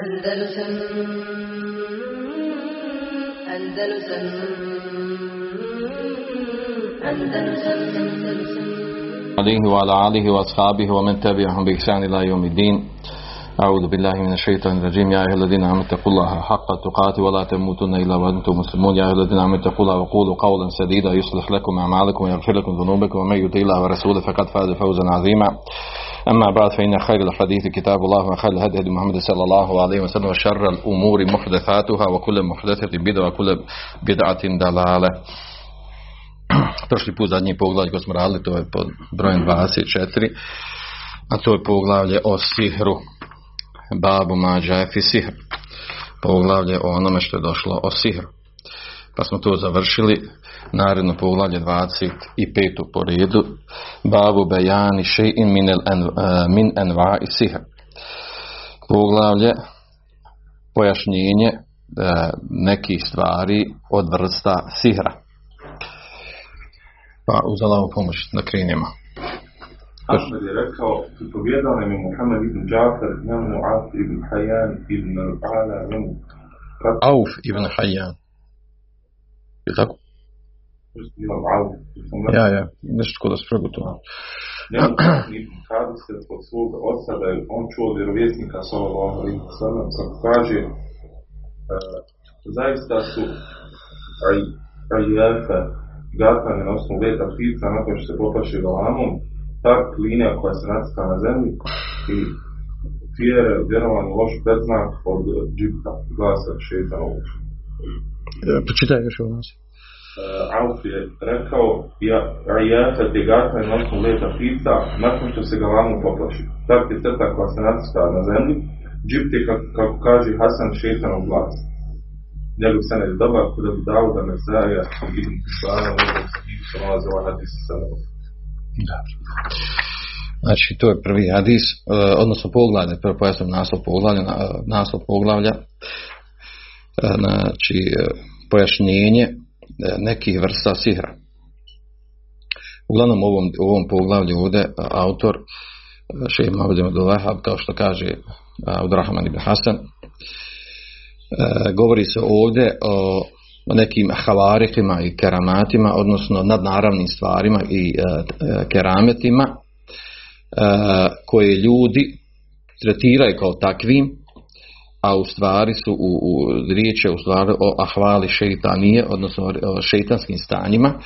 Andalusam Andalusam Andalusam عليه وعلى آله وأصحابه ومن تبعهم بإحسان إلى يوم الدين. أعوذ بالله من الشيطان الرجيم يا أيها الذين آمنوا اتقوا الله حق تقاته ولا تموتن إلا وأنتم مسلمون يا أيها الذين آمنوا اتقوا الله وقولوا قولا سديدا يصلح لكم أعمالكم ويغفر لكم ذنوبكم ومن يطع الله ورسوله فقد فاز فوزا عظيما أما بعد فإن خير الحديث كتاب الله وخير الهدي هدي محمد صلى الله عليه وسلم وشر الأمور محدثاتها وكل محدثة بدعة وكل بدعة دلالة prošli put zadnji poglavlje koji smo radili, to je pod brojem 24, a to je poglavlje o sihru, babu mađa efi sihr, poglavlje o onome što je došlo o sihru. Pa smo to završili, naredno poglavlje 25. po redu, babu bejani še'in min, en, min enva i sihr. Poglavlje pojašnjenje nekih stvari od vrsta sihra. Pa uz pomoć da krenemo. Ahmed je rekao, pripovjedao nam je Muhammed ibn Džafar, njemu Auf ibn Hajan ibn Al-Ala, njemu Auf ibn Hajan. Je tako? Imam Ja, ja, nešto kod da spregu to. njemu ibn Kadise od svog oca da je on čuo od vjerovjesnika sallallahu alaihi wa sallam, sam kaže, zaista su aj, ajijafe gatane na osnovu leta ptica nakon što se popaši galamom, ta linija koja se nacrta na zemlji i vjere, vjerovan loš predznak od džipta, glasa šeitanovog. Pročitaj još ovo nas. Uh, Auf je rekao, ja, te gatane na osnovu leta ptica nakon što se galamom poplaši. Ta je crta koja se nacrta na zemlji, džipt je, kako, kako kaže Hasan, šeitanov glas. njegov sen je dobar, kod da bi dao da me zaja i nekog se nalazi ovaj hadis sa Dobro. Znači, to je prvi hadis, e, odnosno poglavlje, prvo pojasnom naslov poglavlja, na- naslov poglavlja, e, znači, e, pojašnjenje nekih vrsta sihra. Uglavnom u ovom, u ovom poglavlju ovdje autor Šeji Mahmud Abdul Wahab, kao što kaže Abdurrahman ibn Hasan, govori se ovdje o o nekim havarikima i keramatima, odnosno nadnaravnim stvarima i e, e, kerametima e, koje ljudi tretiraju kao takvim, a u stvari su u, u riječ je u stvari o ahvali šeitanije, odnosno o šeitanskim stanjima e,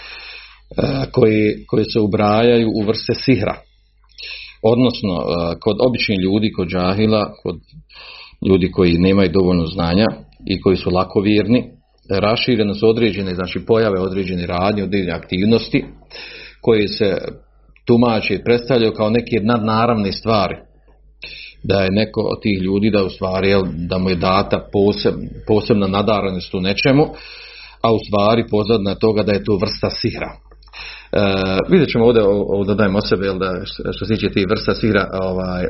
koje, koje se ubrajaju u vrste sihra. Odnosno, e, kod običnih ljudi, kod džahila, kod ljudi koji nemaju dovoljno znanja i koji su lakovjerni, raširene su određene, znači pojave određene radnje, određene aktivnosti koje se tumače i predstavljaju kao neke nadnaravne stvari. Da je neko od tih ljudi da u stvari da mu je data poseb, posebna nadarenost u nečemu, a u stvari pozadna toga da je to vrsta sihra. E, vidjet ćemo ovdje, ovdje dajemo o sebe, jel, da što se tiče tih vrsta sihra, ovaj,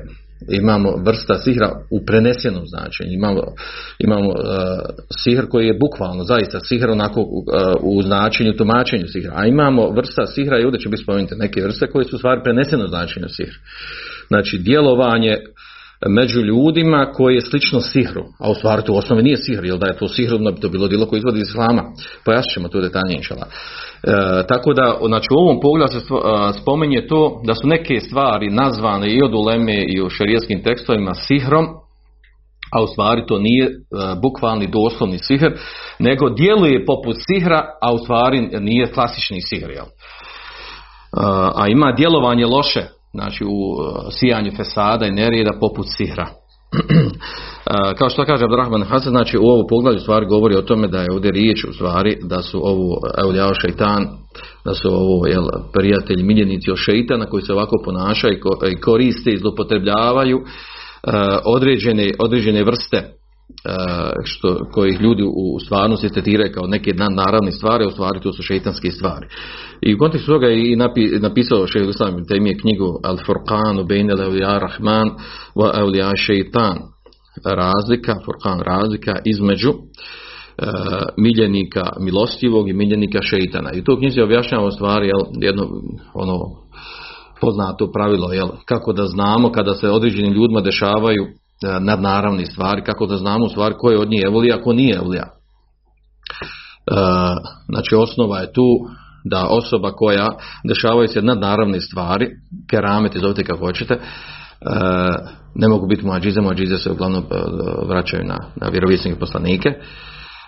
imamo vrsta sihra u prenesenom značenju. Imamo, imamo uh, sihr koji je bukvalno, zaista sihr onako uh, u značenju, tumačenju sihra. A imamo vrsta sihra i ovdje će biti spomenuti neke vrste koje su stvari preneseno značenju sihr. Znači, djelovanje među ljudima koje je slično sihru, a u stvari to u osnovi nije sihr, jer da je to sihr, onda bi to bilo djelo koje izvodi iz islama. Pojasnit ćemo to detaljnije inšala. Tako da, znači u ovom pogledu se a, spominje to da su neke stvari nazvane i od uleme i u šerijskim tekstovima sihrom, a u stvari to nije e, bukvalni doslovni sihr, nego djeluje poput sihra, a u stvari nije klasični sihr. Jel? a ima djelovanje loše, znači u e, sijanju fesada i nerijeda poput sihra. Kao što kaže Abdurrahman Hasan, znači u ovu poglavlju stvari govori o tome da je ovdje riječ u stvari da su ovo Eulijao šeitan, da su ovo jel, prijatelji, miljenici od šeitana koji se ovako ponašaju i ko- i koriste i zlopotrebljavaju e, određene, određene vrste e, što, kojih ljudi u stvarnosti tretiraju kao neke naravne stvari, a u stvari to su šeitanske stvari. I u kontekstu toga je i napi, napisao šeht temije knjigu Al Furqanu bejn el Eulija Rahman wa Eulija Šeitan razlika, Furqan razlika između e, miljenika milostivog i miljenika šeitana. I u toj knjizi objašnjava u stvari jel, jedno ono poznato pravilo, jel, kako da znamo kada se određenim ljudima dešavaju nadnaravni stvari, kako da znamo u stvari ko je od njih evlija, ko nije evlija. Znači osnova je tu da osoba koja dešavaju se nadnaravne stvari, kerameti zovite kako hoćete, ne mogu biti muadžize, muadžize se uglavnom vraćaju na, na vjerovjesnike poslanike,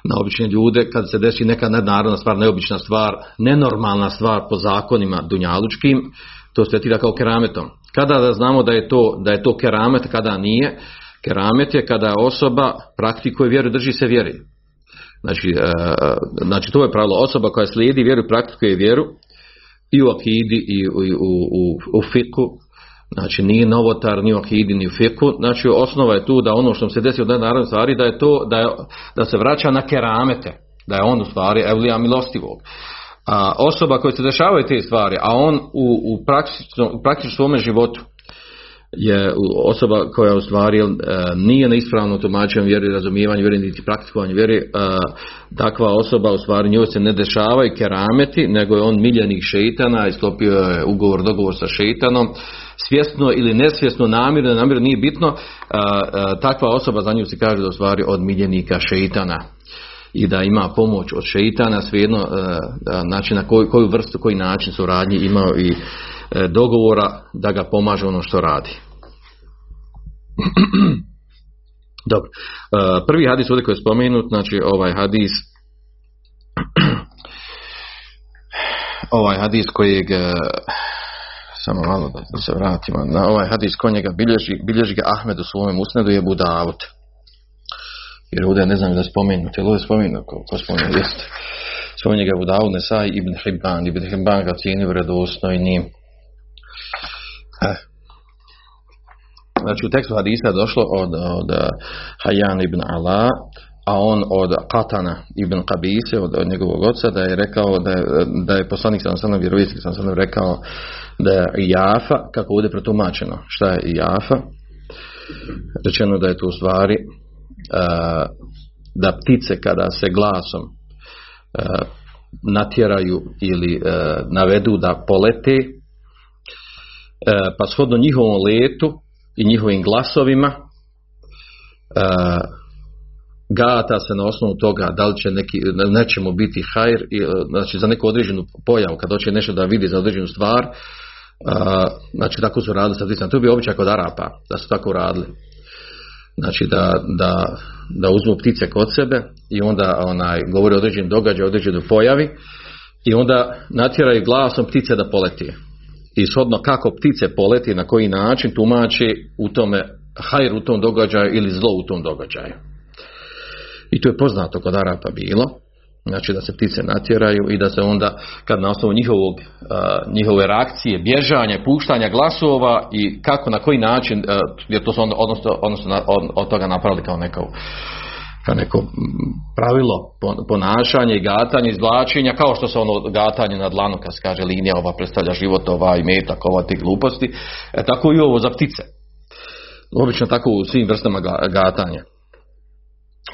na obične ljude, kad se desi neka nadnarodna stvar, neobična stvar, nenormalna stvar po zakonima dunjalučkim, to se tretira kao kerametom. Kada da znamo da je to, da je to keramet, kada nije, keramet je kada osoba praktikuje vjeru, drži se vjeri. Znači, e, znači to je pravilo osoba koja slijedi vjeru, praktikuje vjeru i u akidi i u, u, u, u fiku, Znači nije novotar ni u akidi ni fiku. Znači osnova je tu da ono što se desi od naravno stvari da je to da, je, da se vraća na keramete. Da je on u stvari evlija milostivog. A osoba koja se dešavaju te stvari, a on u, u, praktičnom, u praktičnom svome životu je osoba koja u stvari e, nije na ispravnom tumačenju vjeri, razumijevanju vjeri, niti praktikovanju vjeri, e, takva osoba u stvari njoj se ne dešavaju kerameti, nego je on miljenih šeitana i sklopio je ugovor, dogovor sa šeitanom, svjesno ili nesvjesno, namjerno, namjerno nije bitno, e, takva osoba za nju se kaže da u stvari od miljenika šeitana i da ima pomoć od šeitana, svejedno znači na koju, koju vrstu, koji način suradnje imao i dogovora da ga pomaže ono što radi. Dobro. E, prvi hadis ovdje koji je spomenut, znači ovaj hadis ovaj hadis kojeg e, samo malo da se vratimo na ovaj hadis ko njega bilježi, bilježi ga Ahmed u svome usnedu je Budavut jer ovdje ne znam da je spomenut je ovdje spomenut ko, ko spomenut jeste. Spomenut ga Budavut Nesaj Ibn Hibban. Ibn Hibban ga cijeni vredostojnim eh, Znači u tekstu hadisa došlo od, od eh, Hajan ibn Ala, a on od Katana ibn Qabise, od, od njegovog oca, da je rekao da je, da je poslanik sam sam vjerovisnik sam sam rekao da je Jafa, kako bude protumačeno, šta je Jafa, rečeno da je to u stvari uh, da ptice kada se glasom uh, natjeraju ili navedu da polete, pa shodno njihovom letu i njihovim glasovima. E, gata se na osnovu toga da li će neki, nećemo biti hajr, znači za neku određenu pojavu, kad hoće nešto da vidi za određenu stvar, e, znači tako su radili sa To bi običaj kod Arapa, da su tako radili. Znači da, da, da uzmu ptice kod sebe i onda onaj, govori o određenim događaju, određenoj pojavi i onda natjeraju glasom ptice da poleti i shodno kako ptice poleti, na koji način tumači u tome hajr u tom događaju ili zlo u tom događaju. I to je poznato kod Arapa bilo, znači da se ptice natjeraju i da se onda kad na osnovu njihovog, njihove reakcije, bježanja, puštanja glasova i kako na koji način, jer to su onda odnosno, odnosno od, od toga napravili kao neko kao neko pravilo ponašanje i gatanje, izvlačenja, kao što se ono gatanje na dlanu, kad kaže linija ova predstavlja život, ova i metak, ova te gluposti, e, tako i ovo za ptice. Obično tako u svim vrstama gatanja.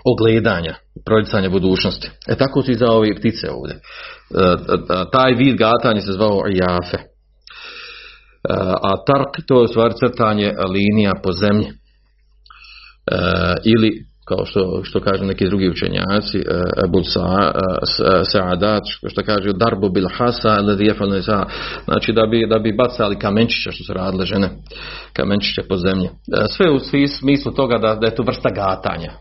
Ogledanja, projicanja budućnosti. E tako su i za ove ptice ovdje. E, taj vid gatanja se zvao jafe. E, a tark to je u stvari crtanje linija po zemlji. E, ili kao što, što kažu neki drugi učenjaci, e, Ebu Sa'adat, e, što kaže darbu bil hasa, znači da bi, da bi bacali kamenčiće što su radile žene, kamenčiće po zemlji. E, sve u smislu toga da, da je to vrsta gatanja.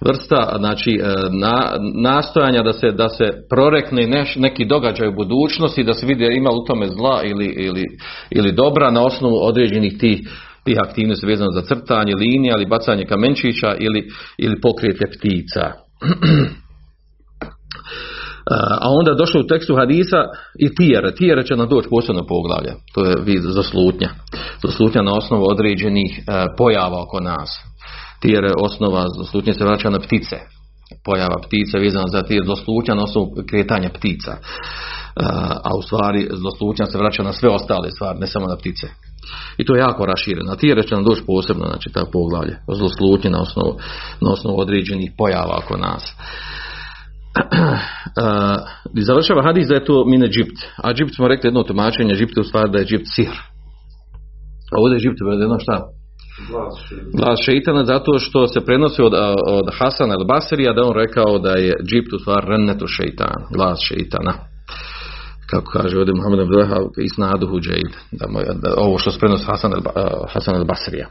Vrsta, znači, na, nastojanja da se, da se prorekne neš, neki događaj u budućnosti, da se vidi ima u tome zla ili, ili, ili dobra na osnovu određenih tih tih aktivnosti vezano za crtanje linija ili bacanje kamenčića ili, ili pokrijete ptica. A onda došlo u tekstu hadisa i tijere. Tijere će nam doći posebno poglavlje. To je vid zaslutnja. Zaslutnja na osnovu određenih e, pojava oko nas. Tijere osnova zaslutnje se vraća na ptice. Pojava ptica vezana za tije zloslutnja na osnovu kretanja ptica. E, a u stvari zloslutnja se vraća na sve ostale stvari, ne samo na ptice. I to je jako rašireno. A ti će nam doći posebno, znači ta poglavlje, zloslutnje na osnovu, na osnovu određenih pojava oko nas. I završava hadis da je to min Egipt. A Egipt smo rekli jedno tumačenje, Egipt je u stvari da je Egipt sir. A ovdje je Egipt jedno šta? Glas šeitana. šeitana zato što se prenosi od, od Hasana al Basrija da je on rekao da je džipt u stvar rennetu šeitan, glas šeitana. Kako kaže ovdje Muhammed Abdullaha isnaduhu džeid, da, mu- da ovo što se prenosi Hasan Ba- Hasan al Basrija.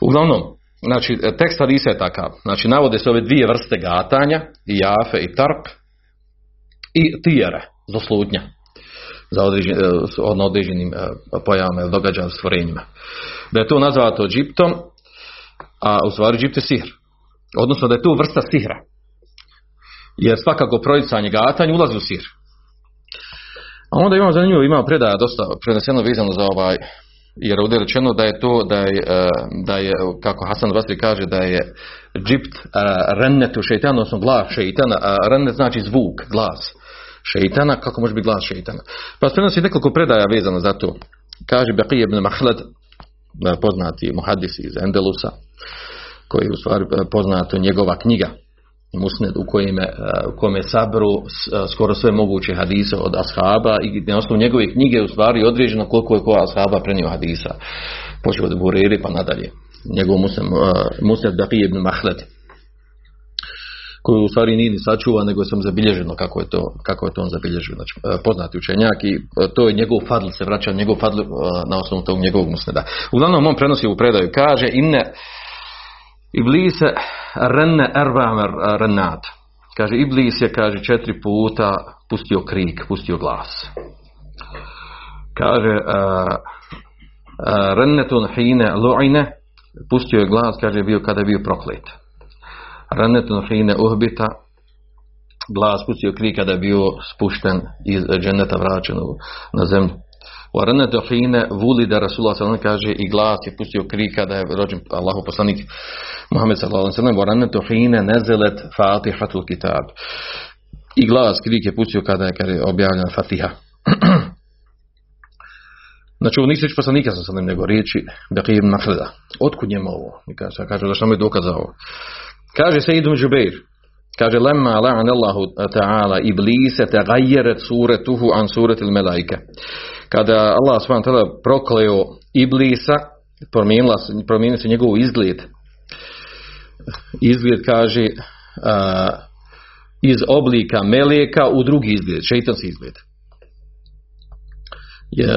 Uglavnom, znači tekst hadisa je takav, znači navode se ove dvije vrste gatanja, i jafe i tark, i tijere, zoslutnja za određen, e, s- na određenim pojavama ili događajima, stvorenjima. Da je to nazvato džiptom, a u stvari džipt je sihr. Odnosno da je to vrsta sihra. Jer svakako projicanje gatanja ulazi u sihr. A onda imamo zanimljivo, imamo predaja dosta preneseno vezano za ovaj, jer ovdje je rečeno da je to, da je, e, da je kako Hasan Basri kaže, da je džipt rennetu šeitana, odnosno glas šeitana, a rennet znači zvuk, glas šeitana, kako može biti glas šeitana. Pa prenosi nekoliko predaja vezano za to. Kaže Baqi ibn Mahlad, e, poznati muhadis iz Endelusa, koji je u stvari e, poznato njegova knjiga Musned u kojem je, u kome sabru e, skoro sve moguće hadise od ashaba i na osnovu njegove knjige u stvari određeno koliko je ko ashaba prenio hadisa. Počeo od Bureri pa nadalje. Njegov musned, musned Baqi ibn Mahlad koji u stvari nije ni sačuvan, nego sam zabilježeno kako je to, kako je to on zabilježio. Znači, e, poznati učenjak i e, to je njegov fadl, se vraća njegov fadl na osnovu tog njegovog musneda. Uglavnom on prenosi u predaju, kaže inne Iblise renne ervamer renat. Kaže, Iblis je, kaže, četiri puta pustio krik, pustio glas. Kaže, uh, rennetun hine pustio je glas, kaže, bio kada je bio proklet. Rennetun hine uhbita, glas pustio krik kada je bio spušten iz dženeta vraćen na zemlju. U Renetu hine vuli da Rasulullah sellem kaže i glas je pustio krik kada je rođen Allahu poslanik Muhammed sallallahu sellem. U hine nezelet fatihatul kitab. I glas krik je pustio kada je, kada je objavljena Fatiha. Znači ovo nisu reći poslanika sa sallam, nego riječi Baqir ibn Mahleda. Otkud njemu ovo? I kaže, kaže da što nam je dokaz za ovo. Kaže se Idun Džubeir, kaže lemma la'an Allahu ta'ala iblise tagajeret suretuhu an suretil melaike kada Allah subhanahu tada prokleo Iblisa, promijenila, promijenio se njegov izgled. Izgled kaže iz oblika meleka u drugi izgled, šeitanski izgled. Je,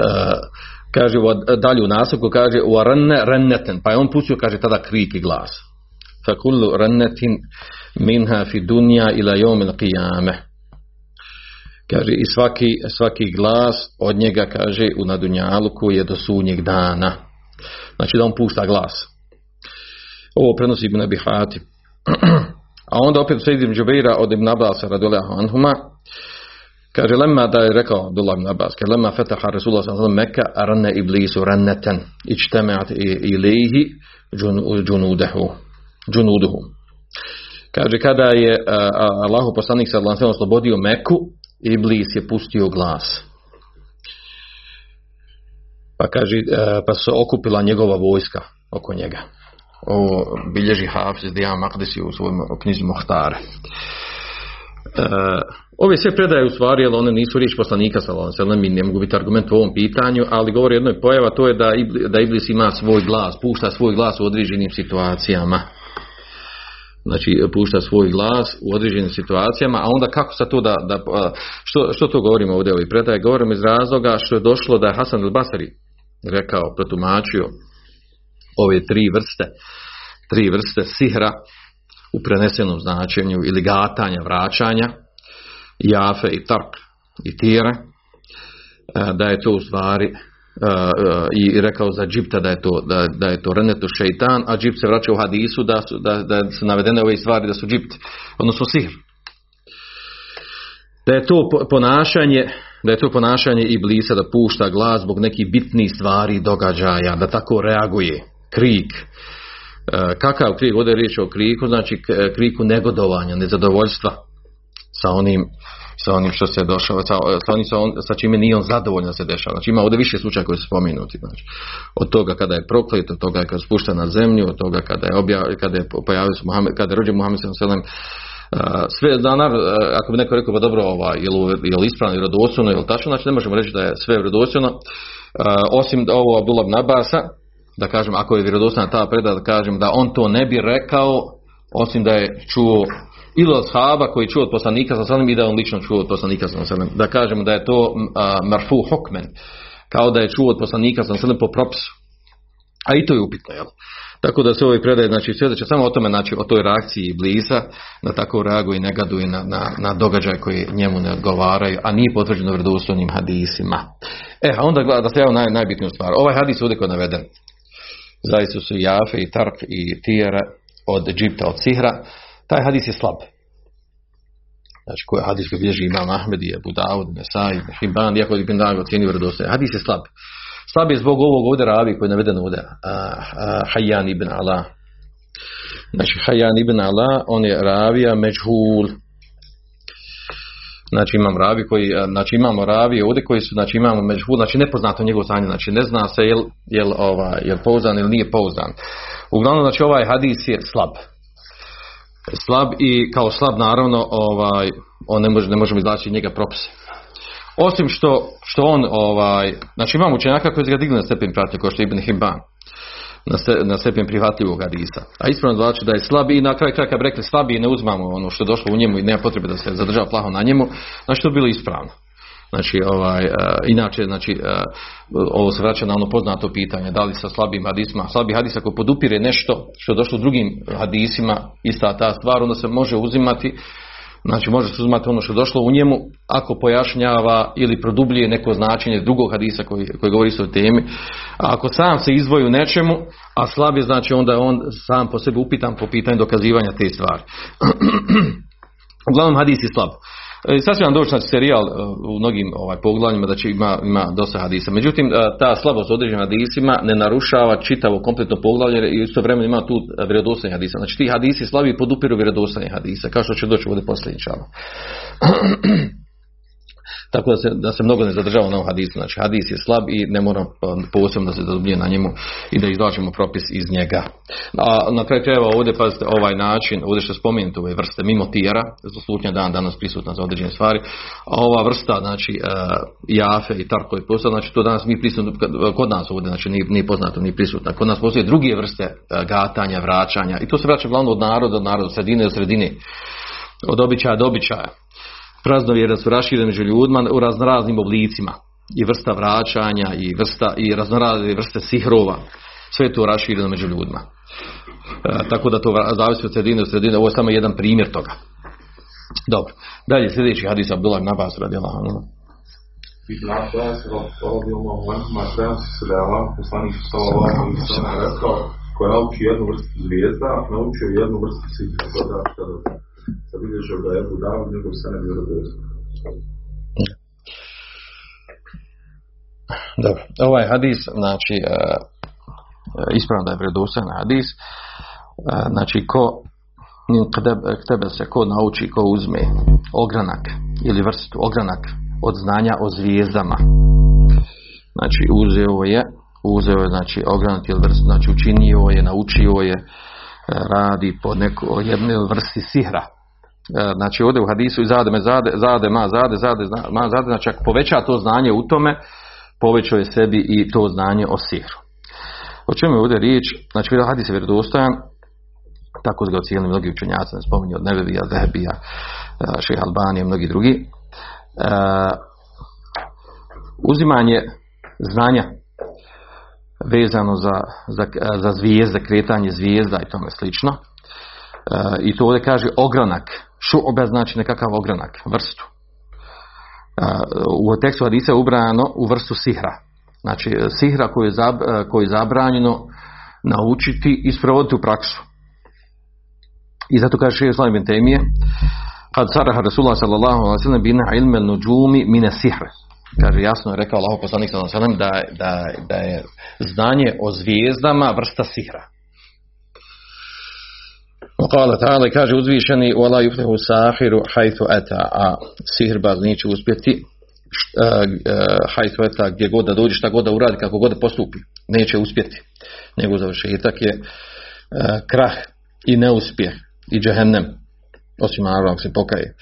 kaže dalje u nastavku kaže u ranne renneten pa je on pustio kaže tada krik i glas fakullu rannetin minha fi dunja ila jomil qiyame kaže i svaki, svaki glas od njega kaže u nadunjaluku je do sunnjeg dana. Znači da on pušta glas. Ovo prenosi Ibn Abi a onda opet u Sejdim Džubeira od Ibn Abbas radullahu anhuma kaže lemma da je rekao Abdullah ibn Abbas kaže lemma fetaha Rasulullah sallallahu sellem Mekka ranne iblisu rannatan ijtama'at i- ilayhi džun- džunudahu džunuduhu. Kaže, kada je Allahu poslanik sa Lanselom oslobodio Meku, Iblis je pustio glas. Pa kaže, uh, pa se okupila njegova vojska oko njega. Ovo bilježi Hafiz Dijan Makdisi u svojom knjizi Mohtare. Ove sve predaje u stvari, jer one nisu riječ poslanika sa Lanselom i ne mogu biti argument u ovom pitanju, ali govori jednoj pojava, to je da Iblis ima svoj glas, pušta svoj glas u određenim situacijama znači pušta svoj glas u određenim situacijama, a onda kako sa to da, da što, što to govorimo ovdje u ovoj predaji? Govorimo iz razloga što je došlo da je Hasan al-Basri rekao, protumačio ove tri vrste, tri vrste sihra u prenesenom značenju ili gatanja, vraćanja, jafe i tark i tire, a, da je to u stvari i rekao za džipta da je to da, da je to renetu šeitan, a džipt se vraća u hadisu da, su, da, da su navedene ove stvari da su džipt, odnosno sihr. Da je to po- ponašanje da je to ponašanje iblisa da pušta glas zbog nekih bitnih stvari i događaja, da tako reaguje, krik. Uh, kakav krik, ovdje je riječ o kriku, znači kriku negodovanja, nezadovoljstva sa onim sa onim što se došao, sa, sa onim sa, on, sa čime nije on zadovoljan se dešava. Znači ima ovdje više slučaja koji su spomenuti. Znači, od toga kada je proklet, od toga kada je spušten na zemlju, od toga kada je, objav, kada je pojavio se Muhammed, kada je rođen Muhammed Uh, sve danar, ako bi neko rekao pa dobro ova, je li, ispravno, je li je tačno, znači ne možemo reći da je sve vjerodostojno, osim ovo Abdullah ibn Abasa, da kažem, ako je vjerodostojna ta predaja, da kažem da on to ne bi rekao, osim da je čuo ili od sahaba koji čuo od poslanika sa i da on lično čuo od poslanika sa Da kažemo da je to marfu hukmen, kao da je čuo od poslanika sa po propisu. A i to je upitno, jel? Tako da se ovaj predaje, znači svjedoče samo o tome, znači o toj reakciji bliza, da tako reaguje i negaduje na, na, na događaj koji njemu ne odgovaraju, a nije potvrđeno vredostojnim hadisima. E, a onda da se javno naj, najbitniju stvar. Ovaj hadis ovdje je naveden. Zaista su Jafe i Tark i Tijera od Egipta, od Sihra. Taj hadis je slab. Znači, koji hadis koji bilježi Imam Ahmed i Abu Dawud, Nesai, Himban, iako je Ibn Dago cijeni vjerodostojno. Hadis je slab. Slab je zbog ovog ovdje ravi koji je naveden ovdje. Hayyan ibn Allah. Znači, Hayyan ibn Allah, on je ravija međhul. Znači imam ravi koji, znači imamo ravi ovdje koji su, znači imamo međhul, znači nepoznato njegovo stanje, znači ne zna se jel, jel, ovaj, jel pouzdan ili nije pouzdan. Uglavnom, znači ovaj hadis je slab. Slab i kao slab naravno ovaj, on ne može, ne možemo izlačiti njega propise. Osim što, što on, ovaj, znači imamo učenjaka koji ga dignu na stepen pratnje, kao što je Ibn Himban, na, ste, na stepen prihvatljivog hadisa. A ispravno znači da je slabiji i na kraju kraja kad rekli slabiji ne uzmamo ono što je došlo u njemu i nema potrebe da se zadržava plaho na njemu, znači to je bilo ispravno. Znači, ovaj, uh, inače, znači, uh, ovo se vraća na ono poznato pitanje, da li sa slabim hadisma, slabi hadis ako podupire nešto što je došlo drugim hadisima, ista ta stvar, onda se može uzimati Znači može se uzmati ono što je došlo u njemu ako pojašnjava ili produbljuje neko značenje drugog hadisa koji, koji govori o temi. A ako sam se izdvoji u nečemu, a slab je znači onda on sam po sebi upitan po pitanju dokazivanja te stvari. Uglavnom hadis je slab. E, sad će vam doći znači, serijal e, u mnogim ovaj, poglavljima da će ima, ima dosta hadisa. Međutim, e, ta slabost određenim hadisima ne narušava čitavo kompletno poglavlje i istovremeno ima tu vjerodostojnih hadisa. Znači ti hadisi slabi podupiru vjerodostojnih hadisa, kao što će doći ovdje poslije Tako da se, da se mnogo ne zadržava na ovom hadisu. Znači hadis je slab i ne mora posebno da se zadobije na njemu i da izvlačimo propis iz njega. A na kraju krajeva ovdje pazite ovaj način, ovdje što spomenuti ove vrste mimo tijera, slutnja dan danas prisutna za određene stvari, a ova vrsta znači uh, jafe i tarko je postala, znači to danas mi prisutno kod nas ovdje, znači nije, nije poznato, nije prisutno. Kod nas postoje druge vrste uh, gatanja, vraćanja i to se vraća glavno od naroda, od naroda, od sredine do sredine, od običaja do običaja praznovjera su raširene među ljudima u raznoraznim oblicima. I vrsta vraćanja i vrsta i raznorazne vrste sihrova. Sve je to rašireno među ljudima. E, tako da to zavisi od sredine do sredine. Ovo je samo jedan primjer toga. Dobro, dalje sljedeći hadis Abdullah Ibn Abbas radijallahu sellem rekao ko nauči jednu vrstu zvijezda, naučio jednu vrstu da zabilježio da je Budavod njegov se ne bi Dobro, ovaj hadis, znači, uh, ispravno da je vredosan hadis, uh, znači, ko tebe se ko nauči, ko uzme ogranak ili vrstu ogranak od znanja o zvijezdama. Znači uzeo je, uzeo je znači ogranak ili vrstu, znači učinio je, naučio je, radi po nekoj jednoj vrsti sihra. E, znači ovdje u hadisu i zade me zade, zade ma zade, zade ma zade, znači ako poveća to znanje u tome, povećao je sebi i to znanje o sihru. O čemu je ovdje riječ? Znači hadis je vjerodostojan, tako ga ocijenili mnogi učenjaci, ne spominju od Nebevija, Zehebija, e, Šeha Albanije, mnogi drugi. E, uzimanje znanja vezano za, za, za zvijezde, kretanje zvijezda i tome slično. E, I to ovdje kaže ogranak. Šu'be znači nekakav ogranak, vrstu. E, u tekstu Hadisa je ubrano u vrstu sihra. Znači sihra koju je, zab, e, koju je zabranjeno naučiti i sprovoditi u praksu. I zato kaže Šeji Islam ibn Temije kad saraha Rasulullah sallallahu alaihi wa sallam bina ilme nuđumi mine sihre kaže jasno je rekao Allah poslanik sallallahu da, da, da je znanje o zvijezdama vrsta sihra. Kala ta'ala kaže uzvišeni wala yuflihu sahiru hajthu eta a sihrbar neće uspjeti hajthu eta gdje god da dođe šta god da uradi kako god da postupi neće uspjeti. Nego završetak je krah i neuspjeh i džehennem osim naravno se pokaje. E,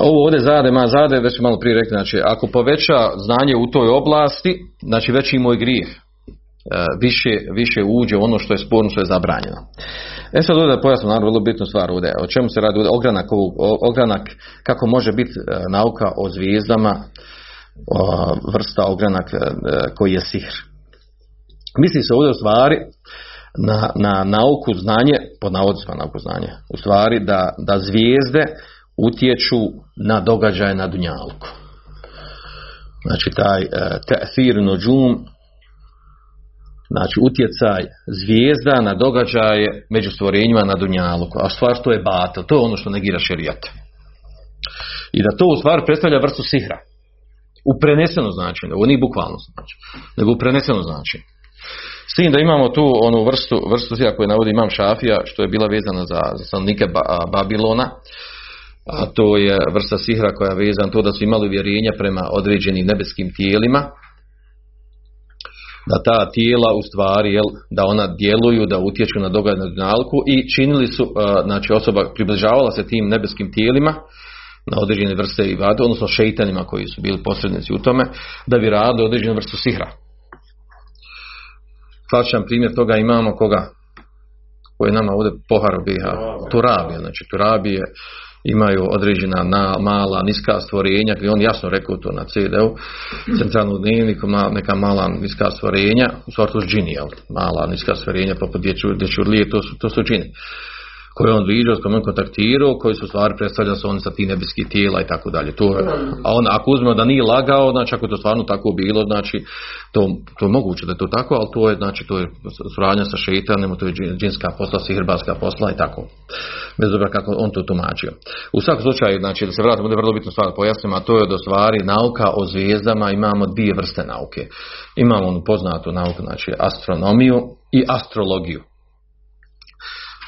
ovo ovdje zade, ma zade, već malo prije rekli, znači ako poveća znanje u toj oblasti, znači veći moj grijeh. više, više uđe ono što je sporno, što je zabranjeno. E sad ovdje da pojasnim naravno vrlo bitnu stvar ovdje. O čemu se radi ovdje? Ogranak, ogranak kako može biti nauka o zvijezdama, vrsta ogranak koji je sihr. Misli se ovdje u stvari na, na nauku znanje, pod navodicima nauku znanje, u stvari da, da zvijezde utječu na događaje na Dunjalku. Znači taj uh, ta'thir nođum, znači utjecaj zvijezda na događaje među stvorenjima na Dunjaluku. A stvar što je batel, to je ono što negira šerijat. I da to u stvari predstavlja vrstu sihra. U preneseno značenje, ovo nije bukvalno znači, nego u preneseno značenje. S tim da imamo tu onu vrstu, vrstu koju navodi imam Šafija, što je bila vezana za, za stanovnike Babilona, a to je vrsta sihra koja je vezana to da su imali vjerenja prema određenim nebeskim tijelima, da ta tijela u stvari, jel, da ona djeluju, da utječu na događaj na i činili su, znači osoba približavala se tim nebeskim tijelima, na određene vrste i vade, odnosno šeitanima koji su bili posrednici u tome, da bi radili određenu vrstu sihra. Klasičan primjer toga imamo koga? Koji je nama ovdje pohar biha. Turabije, znači Turabije imaju određena na, mala, niska stvorenja, i on jasno rekao to na CD-u, centralnu dnevniku, neka mala niska stvorenja, u sortu džini, jel? mala niska stvorenja, poput dječurlije, to su, to su džini koje on vidio, s kojim on kontaktirao, koji su stvari predstavlja se on sa ti nebeskih tijela i tako dalje. To je, a on ako uzmemo da nije lagao, znači ako je to stvarno tako bilo, znači to, to je moguće da je to tako, ali to je znači to je suradnja sa šeitanima, to je džinska posla, sihrbarska posla i tako. Bez obzira kako on to tumačio. U svakom slučaju, znači da se vratimo, da je vrlo bitno stvar pojasnimo, a to je da stvari nauka o zvijezdama imamo dvije vrste nauke. Imamo onu poznatu nauku, znači astronomiju i astrologiju.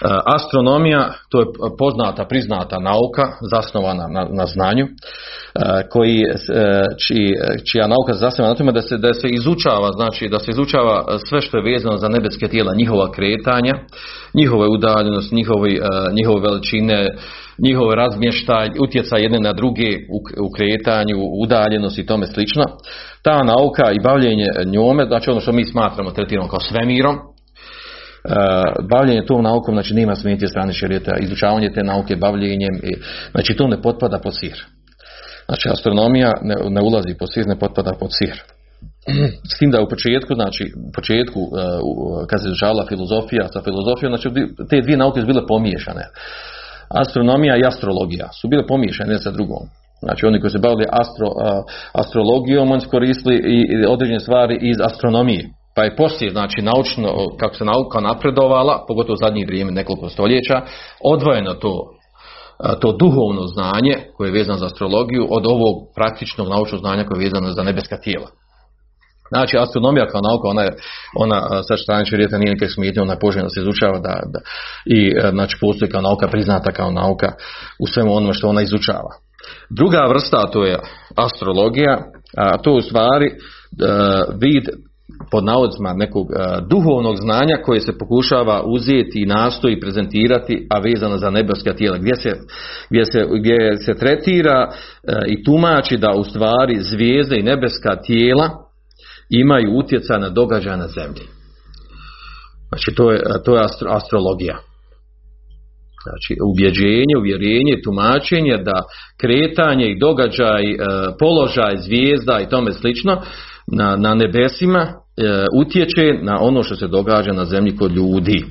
E, astronomija, to je poznata, priznata nauka, zasnovana na, na znanju, e, koji, e, čija nauka zasnovana na tome da se, da se izučava, znači da se izučava sve što je vezano za nebeske tijela, njihova kretanja, njihove udaljenost, njihove, njihove veličine, njihove razmještaj, utjecaj jedne na druge u, kretanju, udaljenost i tome slično. Ta nauka i bavljenje njome, znači ono što mi smatramo, tretiramo kao svemirom, bavljenje tom naukom, znači nema smetnje strane šerijeta, izučavanje te nauke bavljenjem, znači to ne potpada pod sihr. Znači astronomija ne, ne ulazi pod sihr, ne potpada pod sihr. S tim da u početku, znači u početku uh, kad se izučavala filozofija sa filozofijom, znači te dvije nauke su bile pomiješane. Astronomija i astrologija su bile pomiješane sa drugom. Znači oni koji se bavili astro, astrologijom, oni su koristili i određene stvari iz astronomije pa je poslije, znači naučno, kako se nauka napredovala, pogotovo u zadnjih vrijeme nekoliko stoljeća, odvojeno to, to duhovno znanje koje je vezano za astrologiju od ovog praktičnog naučnog znanja koje je vezano za nebeska tijela. Znači, astronomija kao nauka, ona, je, ona sa strane čovjeka nije nekaj smetnja, ona je se izučava da, da, i znači postoji kao nauka, priznata kao nauka u svemu onome što ona izučava. Druga vrsta, to je astrologija, a to je u stvari vid pod navodcima nekog uh, duhovnog znanja koje se pokušava uzeti i nastoji prezentirati, a vezano za nebeska tijela, gdje se, gdje se, gdje se tretira uh, i tumači da u stvari zvijezde i nebeska tijela imaju utjecaj na događaje na zemlji. Znači to je, to je astro, astrologija. Znači, ubjeđenje, uvjerenje, tumačenje da kretanje i događaj, položaj zvijezda i tome slično na, na nebesima e, utječe na ono što se događa na zemlji kod ljudi.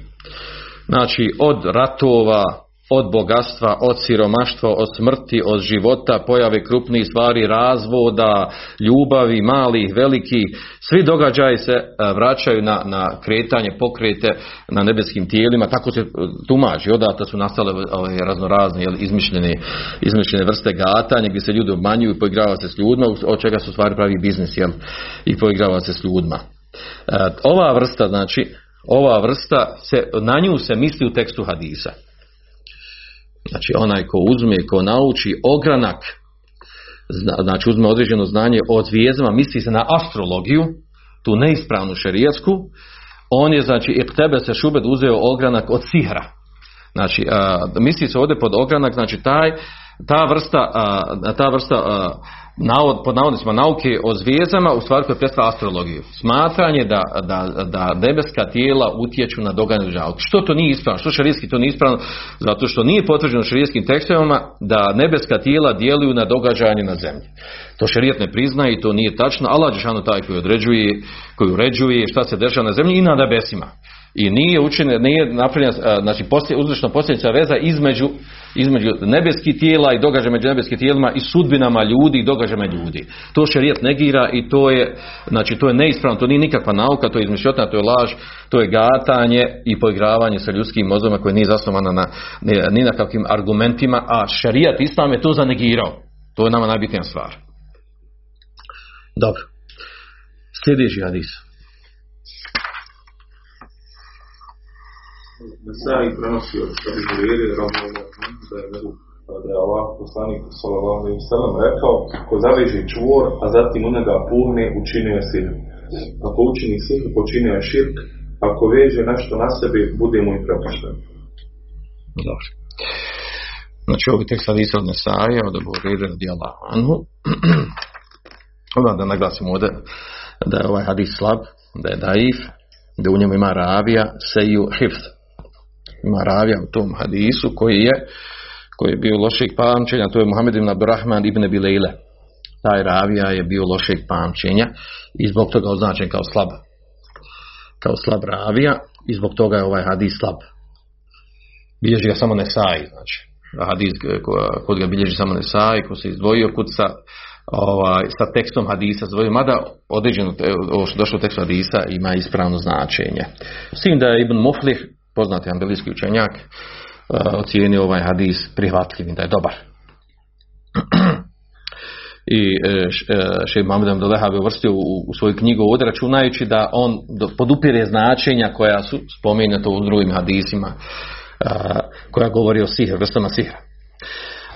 Znači od ratova, od bogatstva, od siromaštva, od smrti, od života, pojave krupnih stvari, razvoda, ljubavi, malih, velikih, svi događaji se e, vraćaju na, na kretanje, pokrete na nebeskim tijelima, tako se tumači, odata su nastale ove raznorazne jel, izmišljene, izmišljene vrste gatanja gdje se ljudi obmanjuju i poigrava se s ljudima, od čega su stvari pravi biznis jel, i poigrava se s ljudima. E, ova vrsta, znači, ova vrsta, se, na nju se misli u tekstu hadisa. Znači onaj ko uzme, ko nauči ogranak, znači uzme određeno znanje od zvijezdama, misli se na astrologiju, tu neispravnu šerijatsku, on je znači i tebe se šubed uzeo ogranak od sihra. Znači a, misli se ovdje pod ogranak, znači taj, ta vrsta, a, ta vrsta a, navod, pod navodnicima nauke o zvijezdama u stvari koje predstavlja astrologiju. Smatranje da, da, da nebeska tijela utječu na događanje Što to nije ispravno? Što šarijski to nije ispravno? Zato što nije potvrđeno šarijskim tekstovima da nebeska tijela djeluju na događanje na zemlji. To šarijat ne priznaje i to nije tačno. Allah je taj koji određuje, koji uređuje šta se dešava na zemlji i na nebesima i nije učinjena, nije napravljena, znači uzročno posljedica veza između, između nebeskih tijela i događaja među nebeskim tijelima i sudbinama ljudi i događajima ljudi. To šerijat negira i to je, znači to je neispravno, to nije nikakva nauka, to je izmišljotna, to je laž, to je gatanje i poigravanje sa ljudskim mozgom koje nije zasnovano na, ni na kakvim argumentima, a šerijat islam je to zanegirao. To je nama najbitnija stvar. Dobro. Sljedeći hadis. Nesai prenosi od Abu Hurere da je da je Allah poslanik sallallahu alejhi ve rekao ko zaveže čvor a zatim u njega puhne učinio je sihr ako učini sihr počinio je širk. Ako veže nešto na sebi bude mu i prepušten. Dobro. Znači ovi tekst hadisa od Nesaja od Abu Hurere radijallahu anhu. Odmah da naglasimo ovdje da je ovaj hadis slab da je daif da u njemu ima ravija seju hifz ima ravija u tom hadisu koji je koji je bio lošeg pamćenja, to je Muhammed ibn Abdurrahman ibn Bilejle. Taj ravija je bio lošeg pamćenja i zbog toga označen kao slab. Kao slab ravija i zbog toga je ovaj hadis slab. Bilježi ga samo Nesai, znači. Hadis kod ga bilježi samo Nesai, ko se izdvojio kod sa, ovaj, sa tekstom hadisa izdvojio, mada određeno ovo što došlo u tekstu hadisa ima ispravno značenje. S tim da je Ibn Muflih poznati ambelijski učenjak, uh, ocijenio ovaj hadis prihvatljivim, da je dobar. I še Mohamed Abdullaha bi uvrstio u, svoju knjigu ovdje računajući da on podupire značenja koja su spomenuta u drugim hadisima koja govori o sihr, vrstama sihra.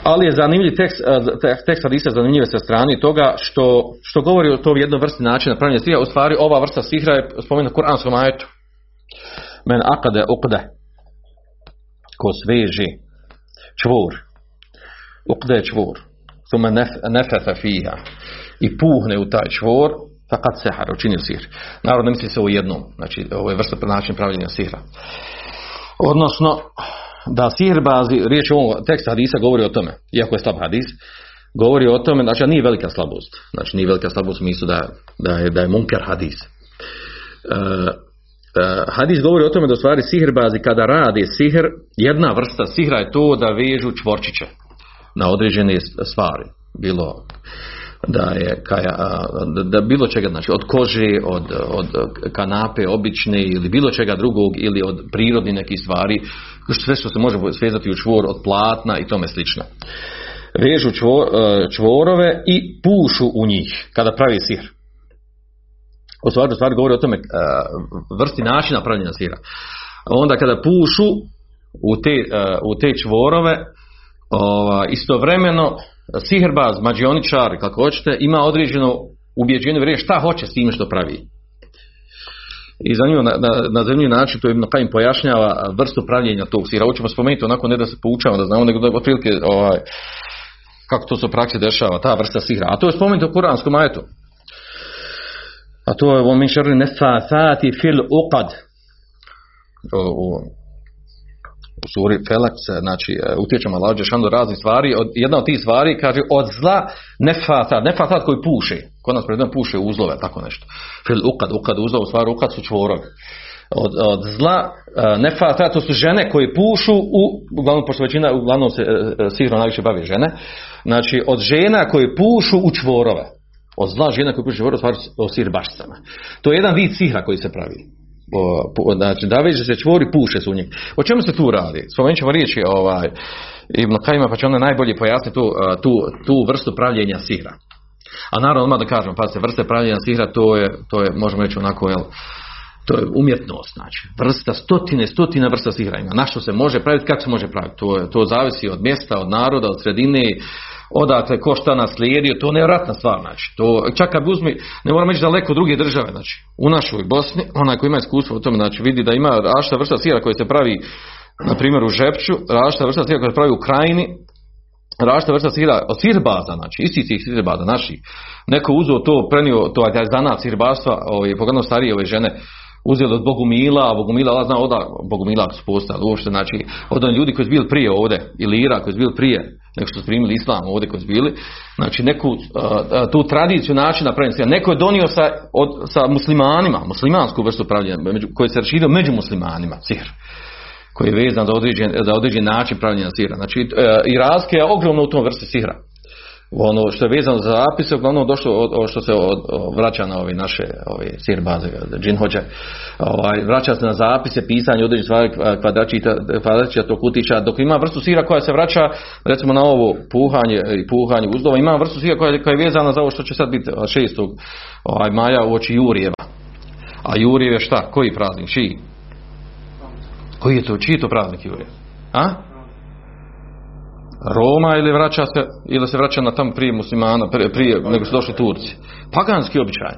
Ali je zanimljiv tekst, tekst hadisa zanimljiv sa strane toga što, što govori o toj jednoj vrsti načina pravljenja sihra, u stvari ova vrsta sihra je spomenuta u Kur'anskom ajetu. Men akade ukde. Ko sveži čvor. Ukde čvor. Thume nefefe fiha. I puhne u taj čvor. Fakat sehar. Učinio sihr. Naravno misli se o jednom. Znači ovo je vrsta način pravljenja sihra. Odnosno da sihr bazi, riječ o ovom tekst hadisa govori o tome, iako je slab hadis, govori o tome, znači nije velika slabost, znači nije velika slabost u smislu da, da, je, da je munker hadis. E, hadis govori o tome da stvari sihrbazi kada radi sihr, jedna vrsta sihra je to da vežu čvorčiće na određene stvari. Bilo da je kaja, da bilo čega, znači od kože, od, od kanape obične ili bilo čega drugog ili od prirodnih nekih stvari, sve što se može svezati u čvor od platna i tome slično. Vežu eh, čvorove i pušu u njih kada pravi sihr o stvari, stvari govori o tome uh, vrsti načina pravljenja sira. Onda kada pušu u te, uh, u te čvorove, istovremeno siherbaz, mađioničar, kako hoćete, ima određeno ubjeđenje vrijeme šta hoće s time što pravi. I za nju na, na, na zemlji način to Ibn im pojašnjava vrstu pravljenja tog sira. Ovo ćemo spomenuti onako ne da se poučavamo, da znamo, nego da otprilike ovaj, kako to se u praksi dešava, ta vrsta sihra. A to je spomenuto u kuranskom ajetu. A to je min šerri nefasati fil uqad. U, u, u suri Felak znači, e, utječemo Allah Đešanu raznih stvari. Od, jedna od tih stvari kaže od zla nefasat, nefasat koji puše. Kod nas predem puše uzlove, tako nešto. Fil uqad, uqad uzlov, u stvari uqad su čvorovi. Od, od zla e, nefasat, to su žene koje pušu u, uglavnom, pošto većina, uglavnom se e, sigurno najviše bavi žene, znači od žena koje pušu u čvorove od zla žena koji vodu stvari o sirbašcama. To je jedan vid sihra koji se pravi. O, znači, da veže se čvori, puše su u njih. O čemu se tu radi? Spomenut ćemo riječi ovaj, Ibn Kajima, pa će onda najbolje pojasniti tu, tu, tu vrstu pravljenja sihra. A naravno, odmah da pa se vrste pravljenja sihra, to je, to je možemo reći onako, jel, to je umjetnost, znači, vrsta, stotine, stotine vrsta sihra ima. Na što se može praviti, kako se može praviti? To, je, to zavisi od mjesta, od naroda, od sredine, odakle ko šta naslijedio, to je nevjerojatna stvar, znači, to, čak kad uzmi, ne moramo ići daleko druge države, znači, u našoj Bosni, onaj koji ima iskustvo u tome, znači, vidi da ima različita vrsta sira koja se pravi, na primjer, u Žepću, različita vrsta sira koja se pravi u Krajini, različita vrsta sihra, od sihirbaza, znači, isti tih sihirbaza naših. Neko uzeo to, prenio to, taj zanat sihirbaštva, ovaj, pogledno starije ove žene, uzeli od Bogumila, Bogumila, Allah zna oda Bogumila su postali uopšte, znači od onih ljudi koji su bili prije ovdje, ili Ira koji su bili prije, nego što su primili islam ovdje koji su bili, znači neku uh, uh, tu tradiciju načina pravljenja, neko je donio sa, od, sa muslimanima, muslimansku vrstu pravljenja, među, koji se raširio među muslimanima, sihr koji je vezan za određen, za određen način pravljenja sihra. Znači, uh, i razlika je ogromna u tom vrsti sihra ono što je vezano za zapise, uglavnom došlo od, od što se od, od, vraća na ove naše ove sir baze, džin hođe, ovaj, vraća se na zapise, pisanje određenih stvari kvadračića, kvadračića tog kutića, dok ima vrstu sira koja se vraća recimo na ovo puhanje i puhanje uzdova, ima vrstu sira koja, koja je vezana za ovo što će sad biti šestog ovaj, maja u oči Jurijeva. A Jurijev je šta? Koji praznik? Čiji? Koji je to? Čiji je to praznik Jurijev? A? Roma ili vraća se ili se vraća na tamo prije muslimana prije, prije nego su došli Turci? Paganski običaj.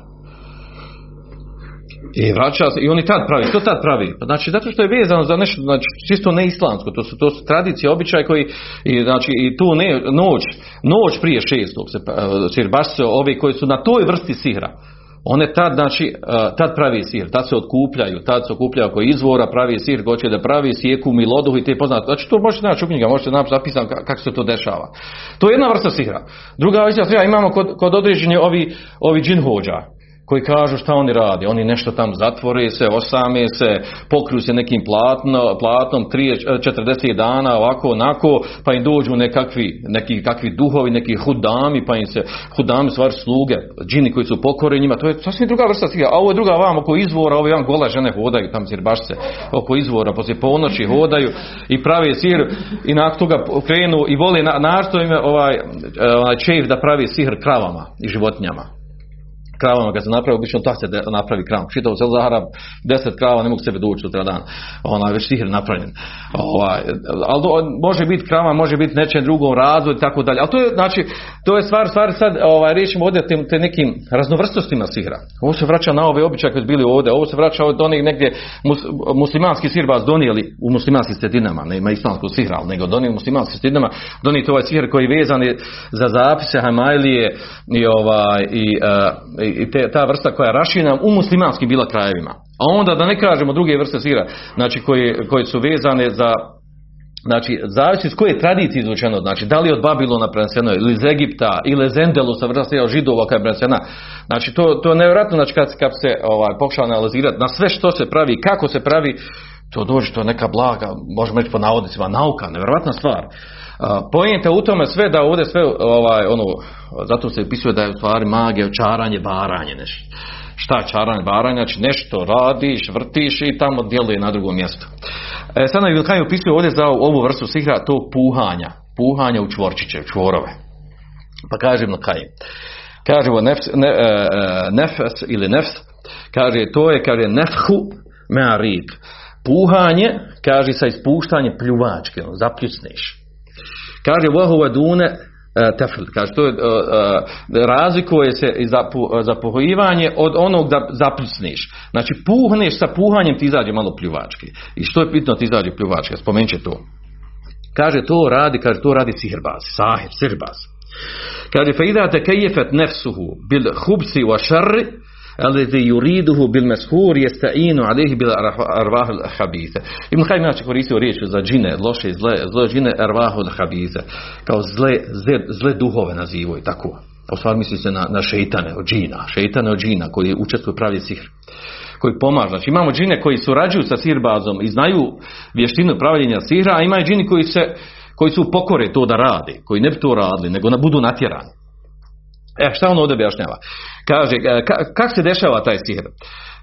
I vraća se i oni tad pravi što tad pravi? Pa znači zato što je vezano za nešto znači čisto neislamsko to su to su tradicije običaj koji i znači i tu ne, noć noć prije šestog se znači baš se ovi koji su na toj vrsti sihra one tad, znači, tad pravi sir, tad se otkupljaju, tad se okupljaju oko izvora, pravi sir, hoće da pravi sjeku, miloduhu i te poznate. Znači, to možete naći u knjiga, možete naći zapisano kako se to dešava. To je jedna vrsta sihra. Druga vrsta sihra imamo kod, kod određenja ovi, ovi džinhođa koji kažu šta oni radi. Oni nešto tam zatvore se, osame se, pokriju se nekim platno, platnom 40 dana, ovako, onako, pa im dođu nekakvi, neki kakvi duhovi, neki hudami, pa im se, hudami stvar sluge, džini koji su pokore njima, to je sasvim druga vrsta stiga. A ovo je druga vam oko izvora, ovo je vam gola žene hodaju, tam baš se oko izvora, poslije ponoći hodaju i pravi sir i nakon toga krenu i vole na, nastojime ovaj, ovaj čeif da pravi sihr kravama i životinjama kravama kad se napravi, obično tak se napravi krav. Čitao se Zahara, deset krava ne mogu sebe doći sutra dan. Ona već sihr napravljen. Ovaj, ali može biti krava, može biti nečem drugom razvoj i tako dalje. Ali to je, znači, to je stvar, stvar sad, ovaj, riječimo ovdje te, te nekim raznovrstostima sihra. Ovo se vraća na ove običaje koji su bili ovdje. Ovo se vraća od onih negdje mus, muslimanski sirbaz donijeli u muslimanskim sredinama, ne ima islamskog sihra, ali nego donijeli u muslimanskim sredinama, donijeli ovaj sihr koji je vezan za zapise Hamajlije i, ovaj, i, uh, i te, ta vrsta koja je raširena u muslimanskim bila krajevima. A onda da ne kažemo druge vrste sira, znači koje, koje su vezane za Znači, zavisi s koje tradicije izvučeno, znači, da li od Babilona preneseno, ili iz Egipta, ili iz Endelusa, vrsta židova koja je prenesena. Znači, to, to je nevjerojatno, znači, kad, kad se ovaj, pokuša analizirati na sve što se pravi, kako se pravi, to dođe, to je neka blaga, možemo reći po navodnicima, nauka, nevjerojatna stvar. Pojenta u tome sve da ovdje sve ovaj ono zato se pisuje da je u stvari magija čaranje baranje nešto. Šta čaranje baranje znači nešto radiš, vrtiš i tamo djeluje na drugom mjestu. E, sad nam Vilkaj opisuje ovdje za ovu vrstu sihra tog puhanja, puhanja u čvorčiće, u čvorove. Pa kažem na kaj. Kaže ovo nefs, ne, e, nefes ili nefs, kaže to je kaže nefhu mearik. Puhanje, kaže sa ispuštanje pljuvačke, ono, zapljucneš. Kaže vohu dune tefl, kaže to je razlikuje se za, za od onog da zapljusneš. Znači puhneš sa puhanjem ti izađe malo pljuvački. I što je pitno ti izađe pljuvački? Spomenut će to. Kaže to radi, kaže to radi sihirbaz, sahir, sihirbaz. Kaže fa idha takayfat nafsuhu bil khubsi wa alladhi yuriduhu bil mashur yasta'inu alayhi bil arwah al khabitha Ibn Kajim znači koristio riječ za džine, loše zle, zle džine arwah al khabitha kao zle, zle, zle duhove nazivaju tako. U stvari misli se na, na šeitane od džina, šeitane od džina koji učestvuju pravi sihr koji pomažu. Znači imamo džine koji surađuju sa sirbazom i znaju vještinu pravljenja sihra, a ima i džini koji se koji su pokore to da rade, koji ne bi to radili, nego da budu natjerani. E, šta on ovdje objašnjava? Kaže, e, kako se dešava taj sihr?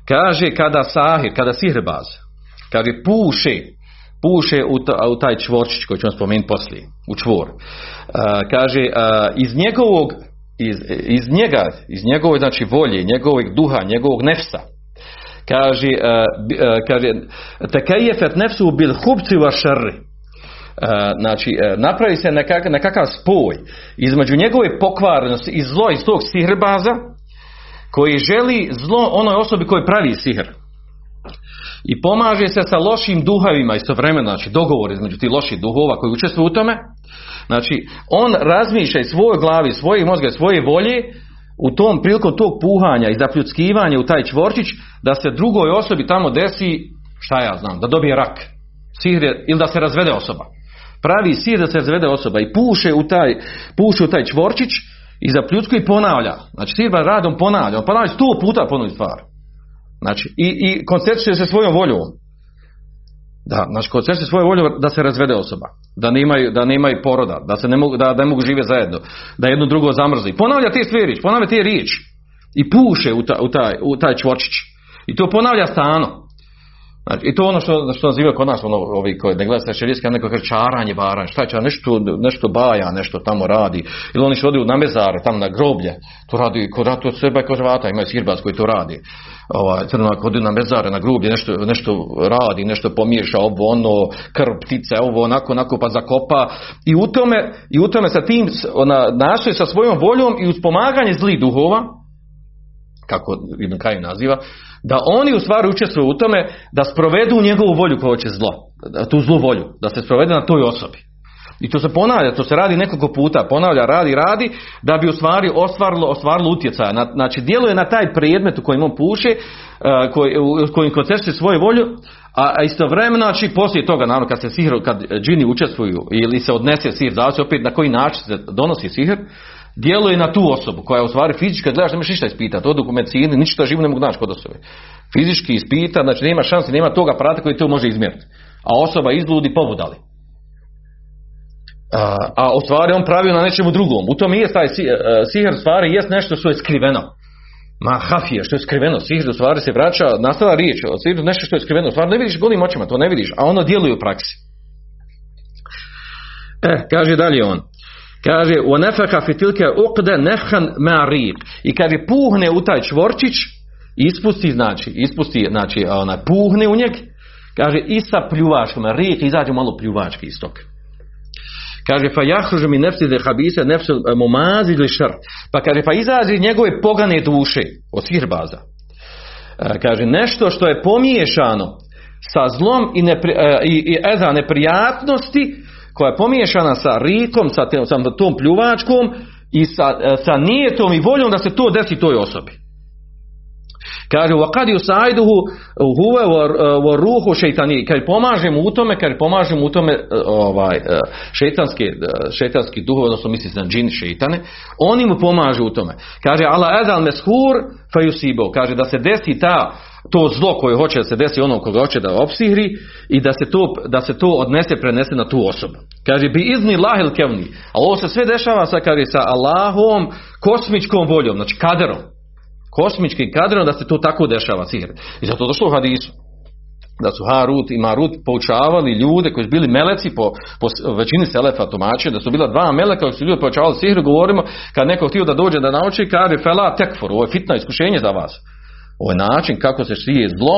Kaže, kada sahir, kada sihrbaz, kaže, puše, puše u, u taj čvorčić koji ćemo spomenuti poslije, u čvor. E, kaže, e, iz njegovog, iz, iz njega, iz njegove, znači, volje, njegovog duha, njegovog nefsa, kaže, kaže, tekajefet nefsu bil hubci znači napravi se nekak, nekakav spoj između njegove pokvarenosti i zlo iz tog sihrbaza koji želi zlo onoj osobi koji pravi sihr i pomaže se sa lošim duhovima istovremeno, znači dogovor između tih loših duhova koji učestvuju u tome Znači, on razmišlja iz svoje glavi, svoje mozga, svoje volje, u tom prilikom tog puhanja i zapljuckivanja u taj čvorčić, da se drugoj osobi tamo desi, šta ja znam, da dobije rak. Sihr ili da se razvede osoba. Pravi sihr da se razvede osoba i puše u taj, puše u taj čvorčić i zapljucku i ponavlja. Znači sihr radom ponavlja. On ponavlja sto puta ponovi stvar. Znači, i, i koncentriše se svojom voljom. Da, znači koncentriše svoju volju da se razvede osoba. Da nemaju, da nemaju poroda, da se ne mogu, da, da ne mogu žive zajedno, da jedno drugo zamrzi. Ponavlja te stvari, ponavlja te riječi i puše u, ta, u, taj, u taj čvorčić. I to ponavlja stano. Znači, I to ono što, što nazivaju kod nas, ono, ovi koji ne gledaju šerijski, neko kaže čaranje, baranje, šta će, nešto, nešto baja, nešto tamo radi. Ili oni što odu na mezare, tamo na groblje, to radi, kod od Srba i Hrvata, imaju sirbaz koji to radi. Ovaj, crno, odu na mezare, na groblje, nešto, nešto radi, nešto pomiješa, ovo, ono, krv, ptice, ovo, onako, onako, pa zakopa. I u tome, i u tome sa tim, ona, nastoji sa svojom voljom i uz pomaganje zlih duhova, kako Ibn Kajim naziva, da oni u stvari učestvuju u tome da sprovedu njegovu volju koja hoće zlo, tu zlu volju, da se sprovede na toj osobi. I to se ponavlja, to se radi nekoliko puta, ponavlja, radi, radi, da bi u stvari ostvarilo, ostvarilo utjecaja. Znači, djeluje na taj predmet u kojem on puše, e, koji, u kojim koncentruje svoju volju, a istovremeno, znači, poslije toga, naravno, kad se sihr, kad džini učestvuju ili se odnese sihr, zavisi opet na koji način se donosi sihr, djeluje na tu osobu koja je u stvari fizička, gledaš, nemaš ništa ispitati, od u medicini, ništa živo ne mogu naći kod osobe. Fizički ispita, znači nema šanse, nema toga aparata koji to može izmjeriti. A osoba izludi pobudali. A, a u stvari on pravi na nečemu drugom. U tom je taj sihr stvari jest nešto što je skriveno. Ma hafije, što je skriveno, sihr u stvari se vraća, nastala riječ, o sihru nešto što je skriveno, stvar ne vidiš golim očima, to ne vidiš, a ono djeluje u praksi. E, kaže dalje on. Kaže, u nefeka fitilke uqde nefhan ma'rib. I kaže, puhne u taj čvorčić, ispusti, znači, ispusti, znači, onaj, puhne u njeg, kaže, i sa pljuvačkom, rijek, izađe malo pljuvački iz toga. Kaže, fa jahružu mi nefsi de habise nefsu mumazi ili šar. Pa kaže, pa izađe njegove pogane duše od sirbaza. Kaže, nešto što je pomiješano sa zlom i, nepri, i, i eza neprijatnosti, koja je pomiješana sa rikom, sa, te, sa tom pljuvačkom i sa, sa nijetom i voljom da se to desi toj osobi. Kaže, wa kad yusaiduhu huwa wa ruhu šejtani. Kad pomažemo u tome, kad pomažemo u tome ovaj šejtanski šejtanski duh, odnosno misli se na džin šejtane, oni mu pomažu u tome. Kaže, ala edal meshur fa yusibo. Kaže da se desi ta to zlo koje hoće da se desi onom koga hoće da opsihri i da se to, da se to odnese, prenese na tu osobu. Kaže, bi izni lahil kevni. A ovo se sve dešava sa, kaže, sa Allahom kosmičkom voljom, znači kaderom. Kosmičkim kaderom da se to tako dešava sihr. I zato došlo u hadisu. Da su Harut i Marut poučavali ljude koji su bili meleci po, po većini selefa tumače, da su bila dva meleka koji su ljudi poučavali sihr, govorimo kad neko htio da dođe da nauči, kaže fela tekfor, ovo je fitno iskušenje za vas ovaj način kako se šije zlo,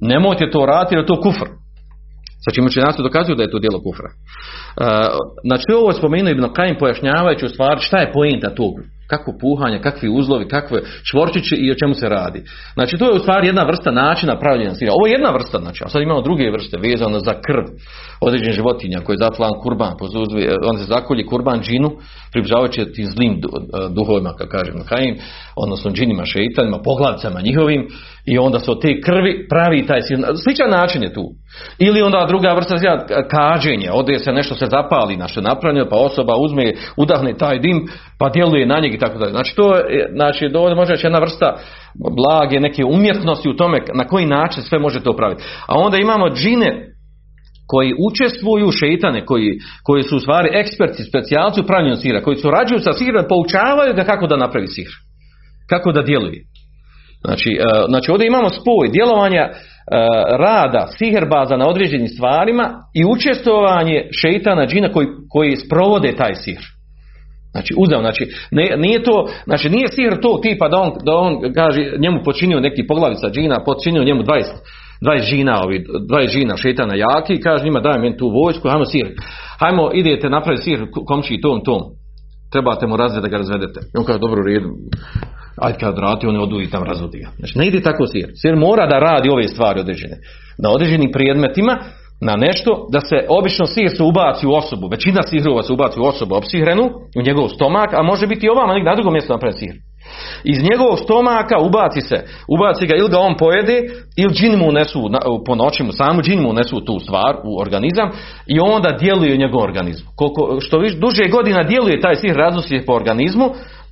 nemojte to raditi jer je to kufr. Sa čim učenjaci dokazuju da je to djelo kufra. Uh, znači ovo je spomenuo Ibn Kajim pojašnjavajući u stvari šta je pojenta tog kako puhanje, kakvi uzlovi, kakve čvorčići i o čemu se radi. Znači to je u stvari jedna vrsta načina pravljenja sira. Ovo je jedna vrsta, znači, a sad imamo druge vrste vezano za krv određenih životinja koji je zatlan kurban, on se zakolji kurban džinu, približavajući tim zlim duhovima, kako kažem, kajim, odnosno džinima, šeitanima, poglavcama njihovim, i onda se od te krvi pravi taj sir. Sličan način je tu. Ili onda druga vrsta kaženja, ode se nešto se zapali na što je napravljeno, pa osoba uzme, udahne taj dim, pa djeluje na njeg i tako dalje. Znači to je, znači dovoljno može jedna vrsta blage neke umjetnosti u tome na koji način sve može to praviti. A onda imamo džine koji učestvuju šeitane, koji, koji su u stvari eksperti, specijalci u pravljenju sira, koji surađuju sa sirom, poučavaju ga kako da napravi sir. Kako da djeluje. Znači, znači ovdje imamo spoj djelovanja rada siherbaza na određenim stvarima i učestvovanje šeitana džina koji, koji sprovode taj sihr. Znači uzam, znači ne, nije to, znači nije sihr to tipa da on, da on kaže njemu počinio neki poglavica džina, počinio njemu 20 20 žina, ovi, 20 žina šetana jaki i kaže njima daj meni tu vojsku, hajmo sir. Hajmo, idete napraviti sir komči tom, tom. Trebate mu razvede da ga razvedete. I on kaže, dobro, u redu. Ajde kad vrati, oni odu i tam razvodi ga. Znači, ne ide tako sir. Sir mora da radi ove stvari određene. Na određenim predmetima na nešto, da se obično sihr se ubaci u osobu, većina sihrova se ubaci u osobu opsihrenu, u njegov stomak, a može biti i negdje na drugom mjestu napravi sihr. Iz njegovog stomaka ubaci se, ubaci ga ili ga on pojede, ili džini mu unesu po noći mu samu džini mu unesu tu stvar u organizam i onda djeluje u njegovom organizmu. Koliko, što više duže godina djeluje taj sihr raznosi po organizmu,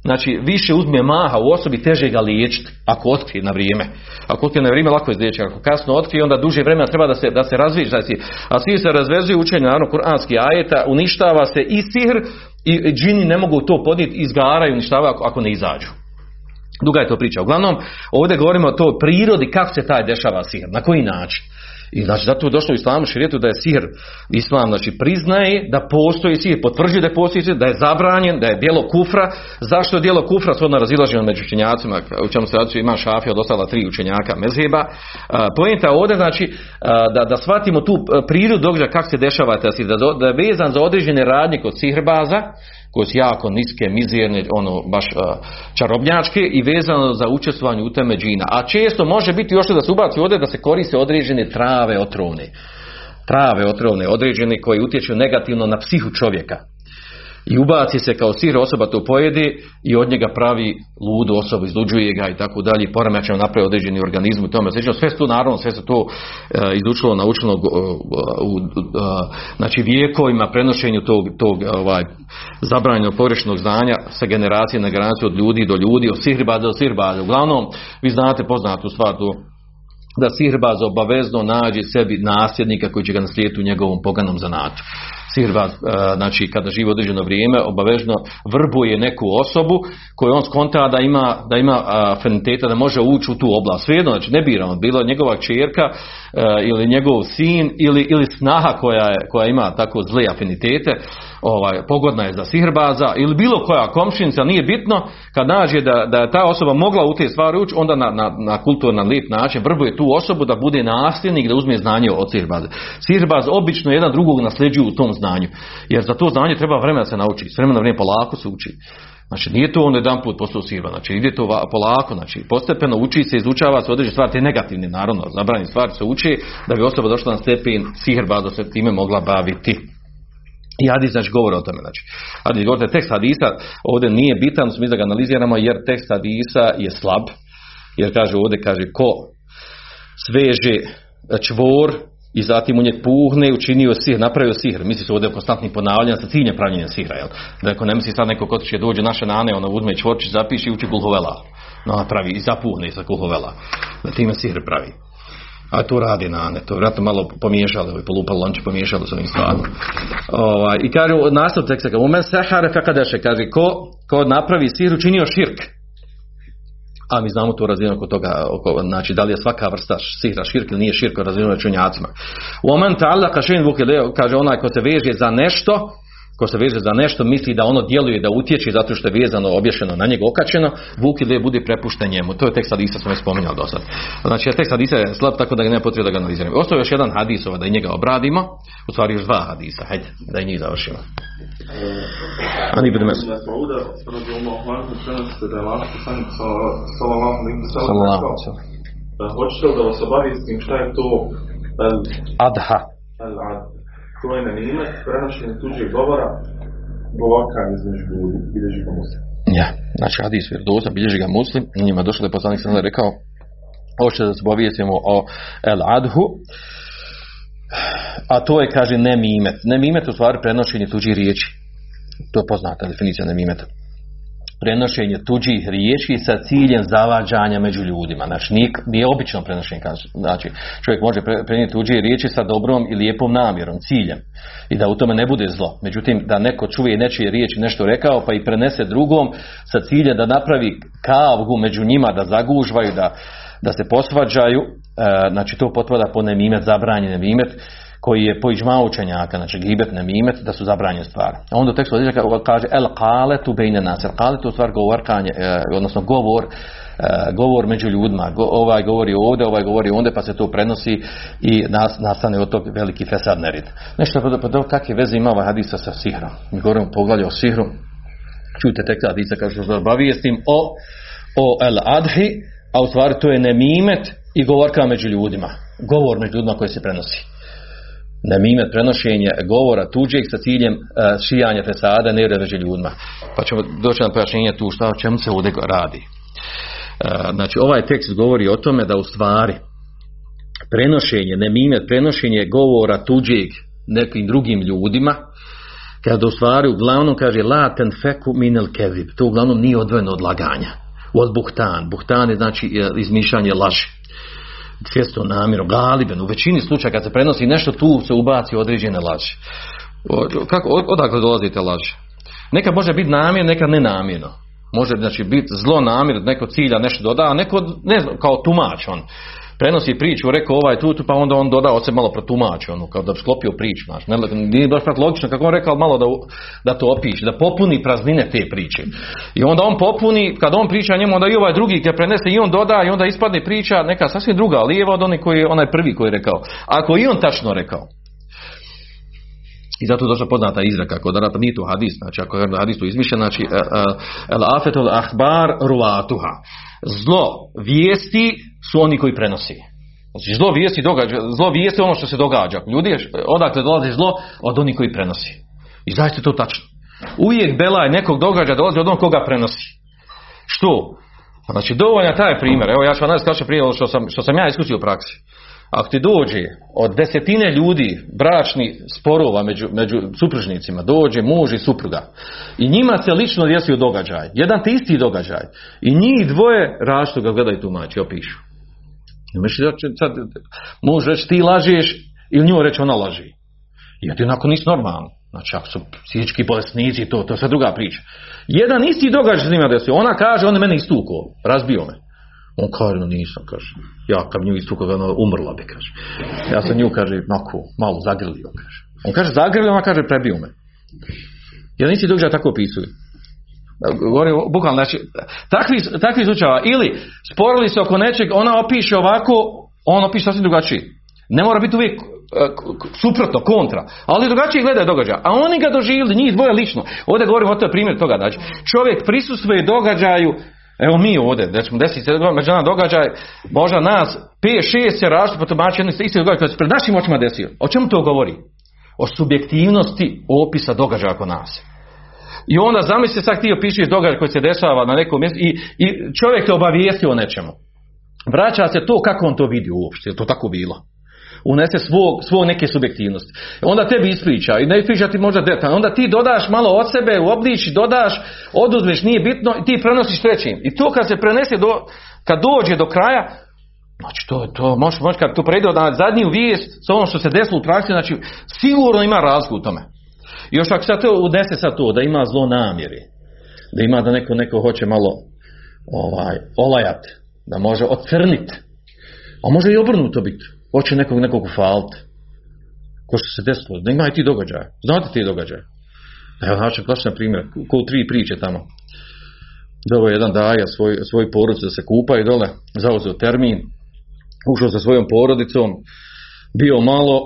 Znači, više uzme maha u osobi, teže ga liječiti, ako otkrije na vrijeme. Ako otkrije na vrijeme, lako je izliječiti. Ako kasno otkrije, onda duže vremena treba da se, da se razvije. Znači, a svi se razvezuje učenje, naravno, kuranski ajeta, uništava se i sihr, i džini ne mogu to podnijeti, izgaraju, uništavaju ako, ako ne izađu. Duga je to priča. Uglavnom, ovdje govorimo o toj prirodi kako se taj dešava sihr, na koji način. I znači zato je došlo u islamu širijetu da je sihr, islam znači priznaje da postoji sihr, potvrđuje da postoji sihr, da je zabranjen, da je djelo kufra. Zašto je djelo kufra? Svodno razilaženo među učenjacima, u čemu se radi ima šafija od ostala tri učenjaka mezheba. Pojenta ovdje znači da, da shvatimo tu prirodu događaja kako se dešava taj sihr, da, da je vezan za određene radnje kod sihrbaza, koje su jako niske, mizerne, ono baš čarobnjačke i vezano za učestvovanje u teme džina. A često može biti još da se ubaci ovdje da se koriste određene trave otrovne. Trave otrovne, određene koje utječu negativno na psihu čovjeka. I ubaci se kao sir, osoba to pojede i od njega pravi ludu osobu, izluđuje ga i tako dalje, poremećaj napravi određeni organizmu i tome. Slično, sve su to naravno, sve se to e, izučilo, naučilo go- u, a, znači vijekovima prenošenju tog, tog ovaj, zabranjenog pogrešnog znanja sa generacije na generaciju od ljudi do ljudi, od sihribaza do sihribaza. Uglavnom, vi znate poznatu stvar tu, da sirbaz obavezno nađe sebi nasljednika koji će ga naslijediti u njegovom poganom zanatu. Sirbaz, e, znači kada živi određeno vrijeme, obavezno vrbuje neku osobu koju on skonta da ima, da ima afiniteta, da može ući u tu oblast. Svejedno, znači ne bira on, bilo njegova čerka e, ili njegov sin ili, ili snaha koja, je, koja ima tako zle afinitete, ovaj, pogodna je za sihrbaza ili bilo koja komšinica, nije bitno, kad nađe da, da je ta osoba mogla u te stvari ući, onda na, na, na kulturan lijep način vrbuje tu osobu da bude nasljednik, da uzme znanje od sihrbaza. Sirbaz obično jedan drugog nasljeđuju u tom znanju, jer za to znanje treba vremena da se nauči, s vremena na vrijeme polako se uči. Znači nije to on jedan put postao sirba, znači ide to polako, znači postepeno uči se, izučava se određene stvari, te negativne naravno, zabranjene stvari se uči da bi osoba došla na stepen sihrba da se time mogla baviti. I hadis znači govori o tome. Znači, hadis govori tekst hadisa ovdje nije bitan, mi da ga analiziramo jer tekst hadisa je slab. Jer kaže ovdje, kaže ko sveže čvor i zatim u njeg puhne, učinio sihr, napravio sihr. Misli se ovdje o konstantnim ponavljanjem sa ciljem pravljenja sihra. Jel? Da ako ne misli sad neko ko će dođe naše nane, ono uzme čvorčić, zapiše i uči kulhovela. No, pravi i zapuhne sa kulhovela. Da time sihr pravi. A to radi na ne, to vjerojatno malo pomiješali, polupali lonče pomiješali s ovim stvarima. Ovaj, I kaže u nastav teksta, kaže, umen sehare fekadeše, kaže, ko, ko napravi sir učinio širk. A mi znamo tu razinu oko toga, oko, znači da li je svaka vrsta sihra širk ili nije širk razinu računjacima. U omen ta'ala kaže onaj ko se veže za nešto, ko se veže za nešto, misli da ono djeluje, da utječe zato što je vezano, obješeno na njega okačeno, vukile bude prepušten njemu. To je tekst hadisa smo već spominjali do sad. Znači, tekst hadisa je slab, tako da ga nema potrebe da ga analiziramo. Ostao je još jedan hadis, ovaj, da i njega obradimo, u stvari još dva hadisa, hajde, da i njih završimo. Ani ibn Mesud. Je hoćete li da vas obavijestim šta je to al Adha. al ad to je nanimet, prenošenje tuđeg govora, govorkan između ljudi, bilježi ga muslim. Ja, znači hadis vjerodostan, bilježi ga muslim, njima došlo da je poslanik sam rekao, hoće da se obavijestimo o el adhu, a to je, kaže, nemimet. Nemimet u stvari prenošenje tuđih riječi. To je poznata definicija nemimeta. Prenošenje tuđih riječi sa ciljem zavađanja među ljudima. Znači, nije, nije obično prenošenje. Znači, čovjek može pre- prenijeti tuđe riječi sa dobrom i lijepom namjerom, ciljem. I da u tome ne bude zlo. Međutim, da neko čuje nečije riječi nešto rekao, pa i prenese drugom sa ciljem da napravi kavgu među njima, da zagužvaju, da, da se posvađaju, e, znači to potpada po nemimet, zabranjen nemimet, koji je po iđma učenjaka, znači gibet, nemimet, da su zabranjene stvari. A onda u tekstu kaže el qaletu bejne nas. El qaletu u stvar govorkanje, e, odnosno govor, e, govor među ljudima. Go, ovaj govori ovdje, ovaj govori ondje, pa se to prenosi i nas, nastane od tog veliki fesad nerid. Nešto pa, pa kakve veze ima ovaj hadisa sa sihrom? Mi govorimo poglavlje o sihru. Čujte tekst hadisa kao što se obavijestim o, o el adhi, a u stvari to je nemimet i govorka među ljudima. Govor među ljudima koji se prenosi. Nemimet prenošenje govora tuđeg sa ciljem šijanja fesada, ne među ljudima. Pa ćemo doći na pojašnjenje tu šta o čemu se ovdje radi. Uh, znači ovaj tekst govori o tome da u stvari prenošenje, nemimet, prenošenje govora tuđeg nekim drugim ljudima, kada u stvari uglavnom kaže la ten feku minel kezib, to uglavnom nije odvojeno od laganja. Od buhtan. Buhtan je znači izmišljanje laži. Svjesto namjerno, galiben. U većini slučaja kad se prenosi nešto tu se ubaci određene laži. Kako, odakle dolazite laži? Neka može biti namjerno, neka nenamjerno. Može znači biti zlo namjerno, neko cilja nešto doda, a neko ne znam, kao tumač on prenosi priču, rekao ovaj tu, pa onda on doda od se malo protumači, ono, kao da bi sklopio priču, znaš, ne, nije baš tako logično, kako on rekao malo da, da to opiše, da popuni praznine te priče. I onda on popuni, kad on priča njemu, onda i ovaj drugi kad prenese i on doda i onda ispadne priča neka sasvim druga, lijeva od onih koji onaj prvi koji je rekao. Ako i on tačno rekao, i zato je došla poznata izreka kod Arapa, nije to hadis, znači ako je hadis to izmišljen, znači e, e, el afetul ahbar ruatuha. Zlo vijesti su oni koji prenosi. Znači zlo vijesti događa, zlo vijesti ono što se događa. Ljudi odakle dolazi zlo od onih koji prenosi. I zaista to tačno. Uvijek belaj nekog događa dolazi od onog koga prenosi. Što? Znači dovoljno taj primjer. Evo ja ću vam najskače primjer što sam, što sam ja iskusio u praksi. Ako ti dođe od desetine ljudi bračni sporova među, među supružnicima, dođe muž i supruga i njima se lično desio događaj, jedan te isti događaj i njih dvoje različito ga gledaju tumači, opišu. Misli da će sad muž reći ti lažeš ili nju reći ona laži. Jer ti onako nisi normalno. Znači ako su psihički bolesnici, to, to je sve druga priča. Jedan isti događaj se njima desio. Ona kaže, on je mene istukao, razbio me. On kaže, no nisam, kaže. Ja kad nju istukao, ona umrla bi, kaže. Ja sam nju, kaže, mako, malo zagrlio, kaže. On kaže, zagrlio, ona kaže, prebio me. Jedan isti događaj tako opisuju. Govorim, bukvalno, znači, takvi, takvi slučajeva, ili sporili se oko nečeg, ona opiše ovako, on opiše sasvim drugačije. Ne mora biti uvijek suprotno, kontra, ali drugačije gleda događaja. A oni ga doživjeli, njih dvoje lično. Ovdje govorimo o tome primjer toga. Znači, čovjek prisustvuje događaju, evo mi ovdje, desiti se međunarodni događaj, možda nas 5-6 se različite po tumači jedni isti događaj koji se pred našim očima desio. O čemu to govori? O subjektivnosti opisa događaja oko nas. I onda zamisli sad ti opišeš događaj koji se dešava na nekom mjestu i, i čovjek te obavijesti o nečemu. Vraća se to kako on to vidi uopšte, je to tako bilo. Unese svog, svog neke subjektivnosti. Onda tebi ispriča i ne ispriča ti možda detaljno. Onda ti dodaš malo od sebe, u obliči, dodaš, oduzmeš, nije bitno i ti prenosiš trećim. I to kad se prenese, do, kad dođe do kraja, Znači to, to može, može kad to prejde na zadnju vijest s ono što se desilo u praksi, znači sigurno ima razliku u tome. Još ako sad to unese sa to da ima zlo namjeri, da ima da neko, neko hoće malo ovaj, olajat, da može ocrnit, a može i obrnuto biti, hoće nekog nekog falt, ko što se desilo, da ima i ti događaje, znate ti događaje. Evo, znači, na primjer, ko tri priče tamo. Dovo jedan daja svoj, svoj porodicu da se kupa i dole, zauzeo termin, ušao sa svojom porodicom, bio malo,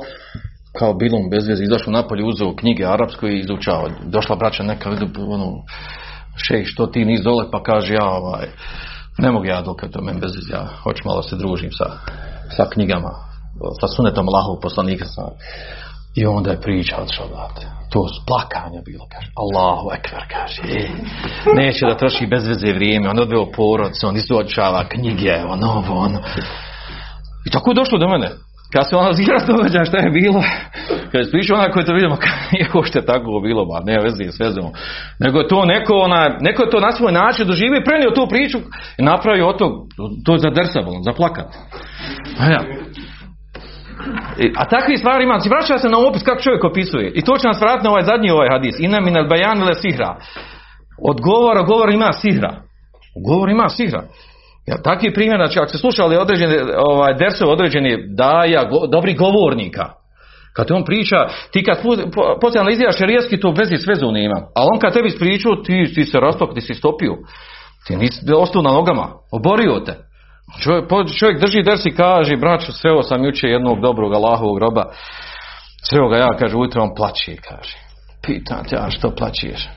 kao bilom bez veze, izašao napolje, uzeo knjige arapsko i izučao. Došla braća neka, ono, šej, što ti nis dole, pa kaže ja, ovaj, ne mogu ja dok to meni bez veze, ja hoću malo se družim sa, sa knjigama, sa sunetom Allahov poslanika. Sa, I onda je priča odšao. To plakanje bilo, kaže. Allahu ekver, kaže. E, neće da troši bez veze vrijeme. On odveo porod, on izučava knjige, ono, ovo, ono. I tako je došlo do mene. Kad se ona zira događa šta je bilo, kad je pričao onaj koji to vidimo, je uopšte tako bilo, ba, ne vezi s vezom. Nego je to neko, ona, neko je to na svoj način doživio i prenio tu priču i napravio od tog, to je za drsabolom, za plakat. A ja. A takvi stvari ima, znači vraća se na opis kako čovjek opisuje. I to će nas vratiti na ovaj zadnji ovaj hadis. Ina min al bajan sihra. Od govora, govor ima sihra. Govor ima sihra. Ja, takvi primjer, znači ako ste slušali određene ovaj, dersove određeni daja, go, dobri govornika, kad on priča, ti kad poslije analiziraš šerijski, to vezi s vezom nema. Ali on kad tebi ispričao, ti, ti se rastok, ti si stopio. Ti nisi ostao na nogama, oborio te. Čovjek, čovjek drži ders i kaže, braću, sreo sam juče jednog dobrog Allahovog groba. Sreo ga ja, kaže, ujutro on plaće, kaže. Pitam te, a što plaćeš?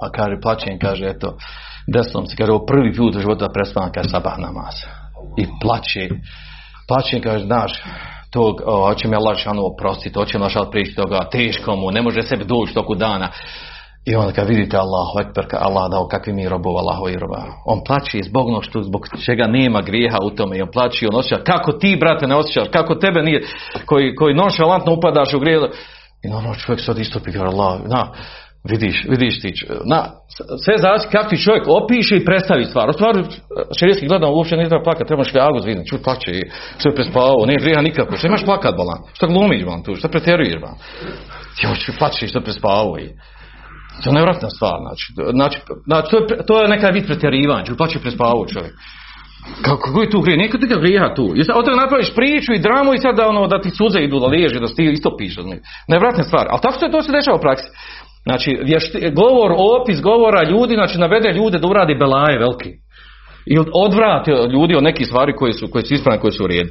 Pa kaže, plaćem, kaže, eto, desnom se, kaže, ovo prvi put u života prespavam, kaže, sabah namaz. I plaće, plaće, kaže, znaš, tog, hoće mi Allah šanu oprostiti, hoće mi Allah prići toga, teško mu, ne može sebi doći toku dana. I onda kad vidite Allahu Ekber, Allah dao kakvi mi robova Allahu i roba. On plaći zbog ono što zbog čega nema grijeha u tome i on plaći on osjeća kako ti brate ne osjećaš, kako tebe nije, koji, koji nonšalantno upadaš u grijeh. I normalno čovjek sad istupi kaže Allah, na, vidiš, vidiš ti, na, sve zavisi kako čovjek opiše i predstavi stvar. U stvari, širijetski gledamo, uopće ne treba plakat, trebaš ga August vidjeti, čut plaće što je prespavao, ne grijeha nikako, što imaš plakat balan, što glumiš balan tu, što pretjeruješ balan. Ti hoćeš što je prespavao i to je nevratna stvar, znači, znači, znači to, je, to je neka vid pretjerivanja, ću plaći prespavao čovjek. Kako koji tu grije? Ti grija tu. I sad od toga napraviš priču i dramu i sad da, ono, da ti suze idu da liježi, da ti isto piše. Nevratna stvar. Ali tako se to se dešava u praksi. Znači, vješti, govor, opis govora ljudi, znači navede ljude da uradi belaje veliki. I odvrati ljudi od nekih stvari koje su, koje su ispravne, koje su u redu.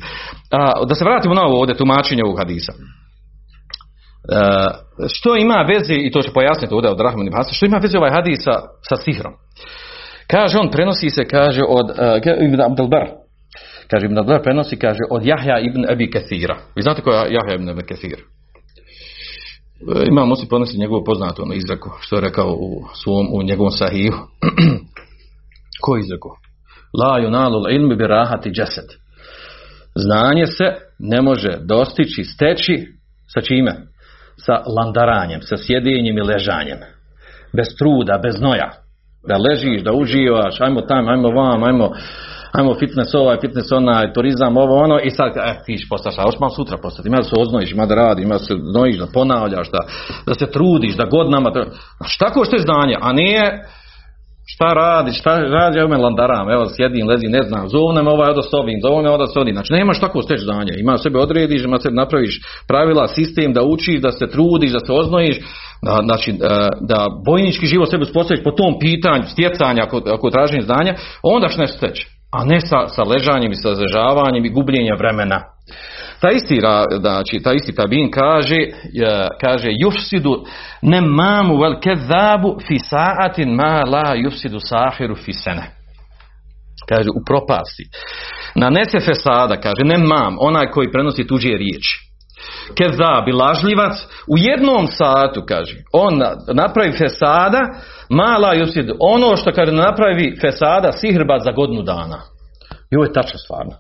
A, da se vratimo na ovo ovdje tumačenje ovog hadisa. E, što ima veze, i to će pojasniti ovdje od Rahman ibn što ima veze ovaj hadis sa, sa sihrom? Kaže on, prenosi se, kaže od uh, Ibn Abdelbar. Kaže Ibn Abdelbar prenosi, kaže od Jahja ibn Abi Kathira. Vi znate ko je Jahja ibn Abi Kathir? E, Imam Musi ponosi njegovu poznatu ono izreku, što je rekao u svom, u njegovom sahiju. ko izreku? La yunalu ilmi bi rahati džesed. Znanje se ne može dostići, steći sa čime? Sa landaranjem, sa sjedinjem i ležanjem. Bez truda, bez noja. Da ležiš, da uživaš, ajmo tam, ajmo vam, ajmo, ajmo fitness ovaj, fitness onaj, turizam, ovo ono, i sad, eh, ti ćeš postati, a malo sutra postati, ima da se oznojiš, ima da radi, ima da se nojiš, da ponavljaš, da, da se trudiš, da godinama, šta ko što je znanje, a nije, šta radi, šta radi, evo me landaram, evo sjedim, lezim, ne znam, zovnem ovaj odo s ovim, zovnem odo s ovim, znači nemaš tako steći znanje, ima sebe odrediš, ima se napraviš pravila, sistem, da učiš, da se trudiš, da se oznojiš, da, znači da, da bojnički život sebe uspostaviš po tom pitanju, stjecanja, ako, ako traženje znanja, onda što ne steći, a ne sa, sa ležanjem i sa ležavanjem i gubljenjem vremena. Ta isti, znači, ta isti tabin kaže, kaže, yufsidu ne mamu vel kezabu fi sa'atin ma la yufsidu sahiru fi sene. Kaže, u propasti. Nanese fesada, kaže, ne mam, onaj koji prenosi tuđe riječi. Kezab i lažljivac, u jednom satu, kaže, on napravi fesada, mala yufsidu, ono što kaže napravi fesada, sihrbat za godinu dana. I ovo je tačno stvarno.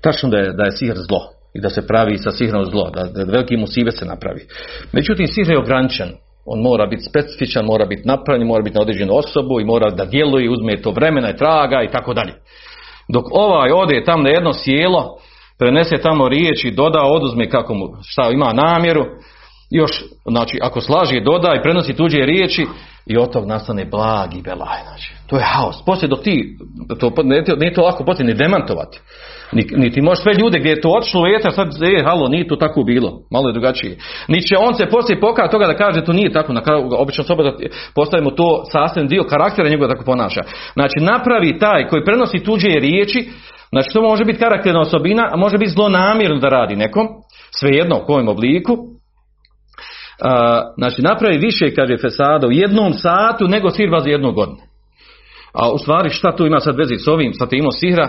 Tačno da je, da je sihr zlo i da se pravi sa sihrom zlo, da, da veliki musibe se napravi. Međutim, sihr je ograničen. On mora biti specifičan, mora biti napravljen, mora biti na određenu osobu i mora da djeluje, uzme to vremena i traga i tako dalje. Dok ovaj ode tam na jedno sjelo, prenese tamo riječi, doda, oduzme kako mu, šta ima namjeru, još, znači, ako slaži, doda i prenosi tuđe riječi i od tog nastane blagi belaj. Znači, to je haos. Poslije dok ti, to, nije to lako poslije ni demantovati. Niti ni možeš sve ljude gdje je to otišlo vjetar, sad, e, halo, nije to tako bilo. Malo je drugačije. Ni će on se poslije pokazati toga da kaže to nije tako. Na obično sobe postavimo to sastavni dio karaktera njegova tako ponaša. Znači, napravi taj koji prenosi tuđe riječi, znači to može biti karakterna osobina, a može biti zlonamjerno da radi nekom, svejedno u kojem obliku, znači napravi više, kaže Fesada, u jednom satu nego sirva za jednu godinu. A u stvari šta tu ima sad vezi s ovim, sad imao sihra,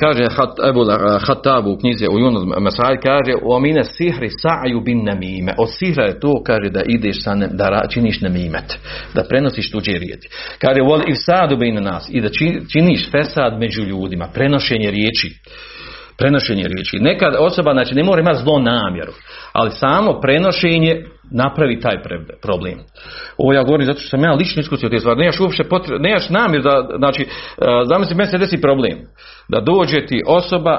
kaže hat, Ebu Hatabu u knjizi u Yunus Mesaj, kaže u amine sihri sa'ju bin namime. Od sihra je to, kaže da ideš sa ne, da činiš namimet, da prenosiš tuđe riječi. Kaže vol i sadu bin nas i da činiš fesad među ljudima, prenošenje riječi prenošenje riječi. Nekad osoba znači, ne mora imati zlo namjeru, ali samo prenošenje napravi taj problem. Ovo ja govorim zato što sam ja lično iskusio te stvari. Nemaš uopće potre, nemaš namjer da, znači, zamisli meni se desi problem. Da dođe ti osoba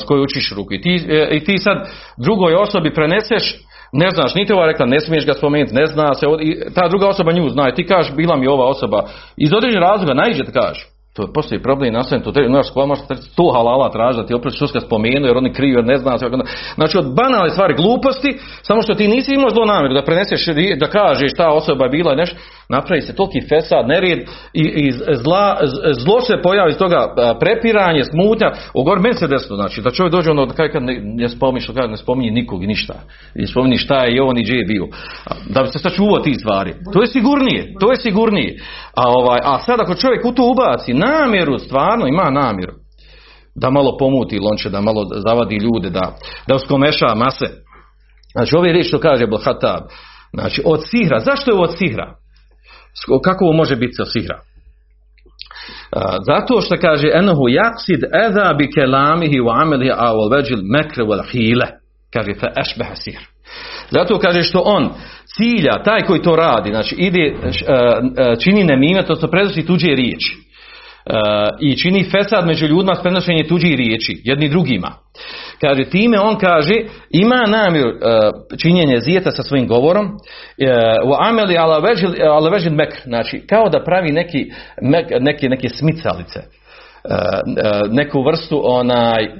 s kojoj učiš ruku i ti, e, i ti sad drugoj osobi preneseš ne znaš, niti ova rekla, ne smiješ ga spomenuti, ne zna se, ta druga osoba nju zna ti kažeš, bila mi ova osoba, iz određenog razloga, najđe te kažeš, to postoji problem nastavljen, to treba, znaš, možeš to halala traži da ti opet ga spomenu, jer oni kriju, jer ne zna. Znači, od banalne stvari gluposti, samo što ti nisi imao zlo namjeru da preneseš, da kažeš ta osoba je bila nešto, napravi se toliki fesad, nered i, i zla, zlo se pojavi iz toga prepiranje, smutnja, u gor meni se desno, znači da čovjek dođe ono da kad ne, ne spominje što ne spominje nikog ništa. I spominje šta je i on i gdje je bio. Da bi se sačuvao ti stvari. To je sigurnije, to je sigurnije. A ovaj a sad ako čovjek u to ubaci namjeru, stvarno ima namjeru da malo pomuti lonče, da malo zavadi ljude, da, da uskomeša mase. Znači ove riječi što kaže Blahatab, znači od sihra, zašto je od sihra? Kako ovo može biti od sihra? Zato što kaže enohu jaksid eza bi kelamihi wa amelihi a wal veđil mekre wal hile. Kaže fa ešbeha sihr. Zato kaže što on cilja, taj koji to radi, znači ide, a, čini nemime, to se prenosi tuđe riječi. I čini fesad među ljudima s prenošenjem tuđih riječi, jedni drugima. Kaže, time on kaže, ima namjer a, činjenje zijeta sa svojim govorom, e, u ameli ala vežil, vežil mek, znači kao da pravi neki, mek, neke, smicalice. E, e, neku vrstu onaj e,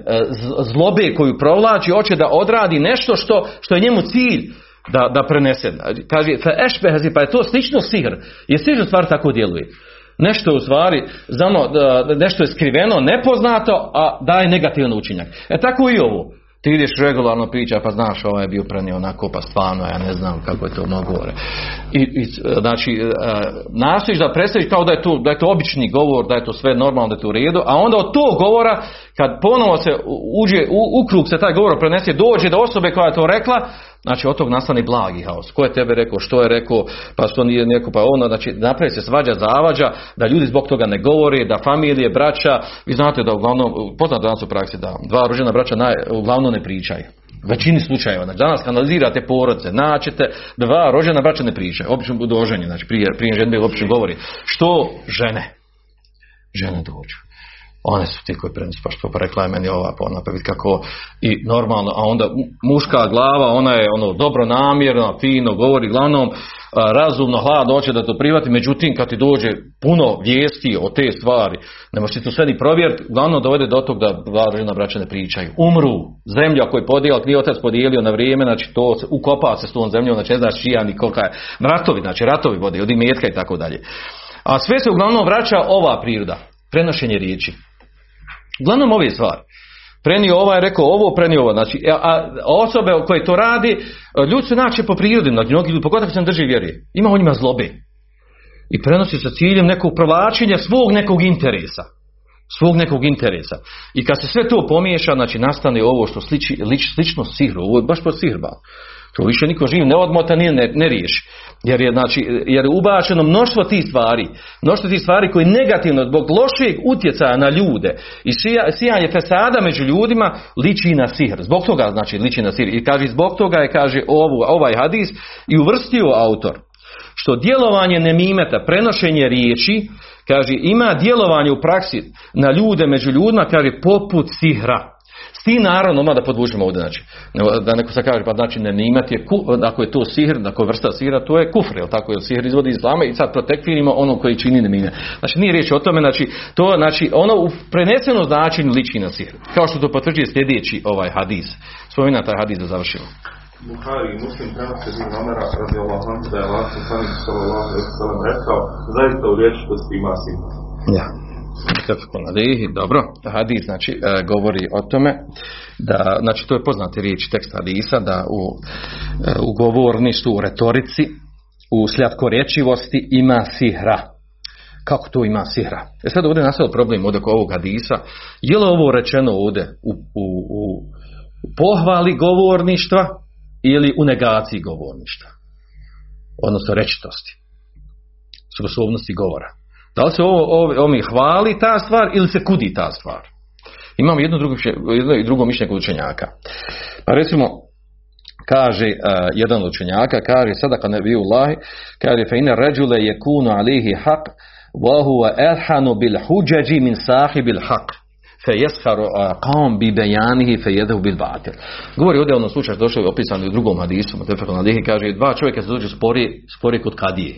zlobe koju provlači, hoće da odradi nešto što, što je njemu cilj da, da prenese. Kaže, fa pa je to slično sihr. Je sihr stvar tako djeluje. Nešto je u stvari, znamo, nešto je skriveno, nepoznato, a daje negativan učinak. E tako i ovo. Ti ideš regularno priča, pa znaš, ovaj je bio prenio onako, pa stvarno, ja ne znam kako je to mnogo gore. I, i, znači, e, nastojiš da predstaviš kao da je, to, da je to obični govor, da je to sve normalno, da je to u redu, a onda od tog govora, kad ponovo se uđe, u, u krug se taj govor prenese, dođe do osobe koja je to rekla, znači od tog nastane blagi haos. Ko je tebe rekao, što je rekao, pa što nije neko, pa ono, znači napravi se svađa, zavađa, da ljudi zbog toga ne govore, da familije, braća, vi znate da uglavnom, poznato danas u praksi da dva rođena braća naj, uglavnom ne pričaju. Većini slučajeva, znači danas analizirate porodce, naćete dva rođena braća ne pričaju, obično budu oženjeni, znači prije, prije žene obično govori. Što žene? Žene dođu. One su ti koji prenosi, pa što pa rekla je meni ova, pa ona pa kako i normalno, a onda muška glava, ona je ono dobro namjerna, fino govori, glavnom a, razumno, hladno, hoće da to privati, međutim kad ti dođe puno vijesti o te stvari, ne možeš ti to sve ni provjeriti, uglavnom dovede do tog da dva braća ne pričaju. Umru, zemlja koju je podijelio, nije otac podijelio na vrijeme, znači to se, ukopa se s tom zemljom, znači ne znaš čija ni kolika je, ratovi, znači ratovi vode, od imetka i tako dalje. A sve se uglavnom vraća ova priroda, prenošenje riječi. Uglavnom ove stvari. Prenio ovaj, rekao ovo, prenio ovo. Znači, a, a osobe koje to radi, ljudi su inače po prirodi, znači, mnogi ljudi, pogotovo se ne drži vjeri, ima u njima zlobe. I prenosi sa ciljem nekog provlačenja svog nekog interesa. Svog nekog interesa. I kad se sve to pomiješa, znači nastane ovo što sliči, lič, slično sihru, ovo je baš po sihrba. To više niko živ ne odmota, nije ne, ne riješi. Jer je, znači, jer je ubačeno mnoštvo tih stvari, mnoštvo tih stvari koji negativno, zbog lošeg utjecaja na ljude i sija, sijanje fesada među ljudima, liči na sihr. Zbog toga, znači, liči na sihr. I kaže, zbog toga je, kaže, ovu, ovaj hadis i uvrstio autor. Što djelovanje nemimeta, prenošenje riječi, kaže, ima djelovanje u praksi na ljude među ljudima, kaže, poput sihra. S tim naravno, da podvučemo ovdje, znači, da neko se kaže, pa znači ne nimet je, ku, ako je to sihr, ako je vrsta sihra, to je kufr, jel tako, jer sihr izvodi iz islama i sad protekvirimo ono koji čini nemime. Znači nije riječ o tome, znači, to, znači, ono u prenesenom značenju liči na sihr. Kao što to potvrđuje sljedeći ovaj hadis. Spomina taj hadis da završimo. Buhari i Muslim prenose Ibn Omara radi Allah da je Allah sallallahu alejhi ve sellem rekao zaista u vječitosti ima sin. Ja. Alihi, dobro. Hadis znači e, govori o tome da, znači to je poznati riječ tekst hadisa da u, e, u govorništvu, u retorici, u slatkorječivosti ima sihra. Kako to ima sihra? E sad ovdje nastao problem od oko ovog hadisa. Je li ovo rečeno ovdje u, u, u pohvali govorništva ili u negaciji govorništva? Odnosno rečitosti. Sposobnosti govora. Da li se ovo, ovo, hvali ta stvar ili se kudi ta stvar? Imamo jedno drugo, jedno i drugo mišljenje kod učenjaka. Pa recimo, kaže uh, jedan od učenjaka, kaže sadaka nebiju Allahi, kaže fe ina ređule je kunu alihi haq, wa huwa elhanu bil huđađi min sahibil haq fe jesharu qam bi bejanihi fe jedehu bil batil. Govori ovdje ono slučaj došao je opisan u drugom hadisu, kaže dva čovjeka se dođu spori, spori kod kadije.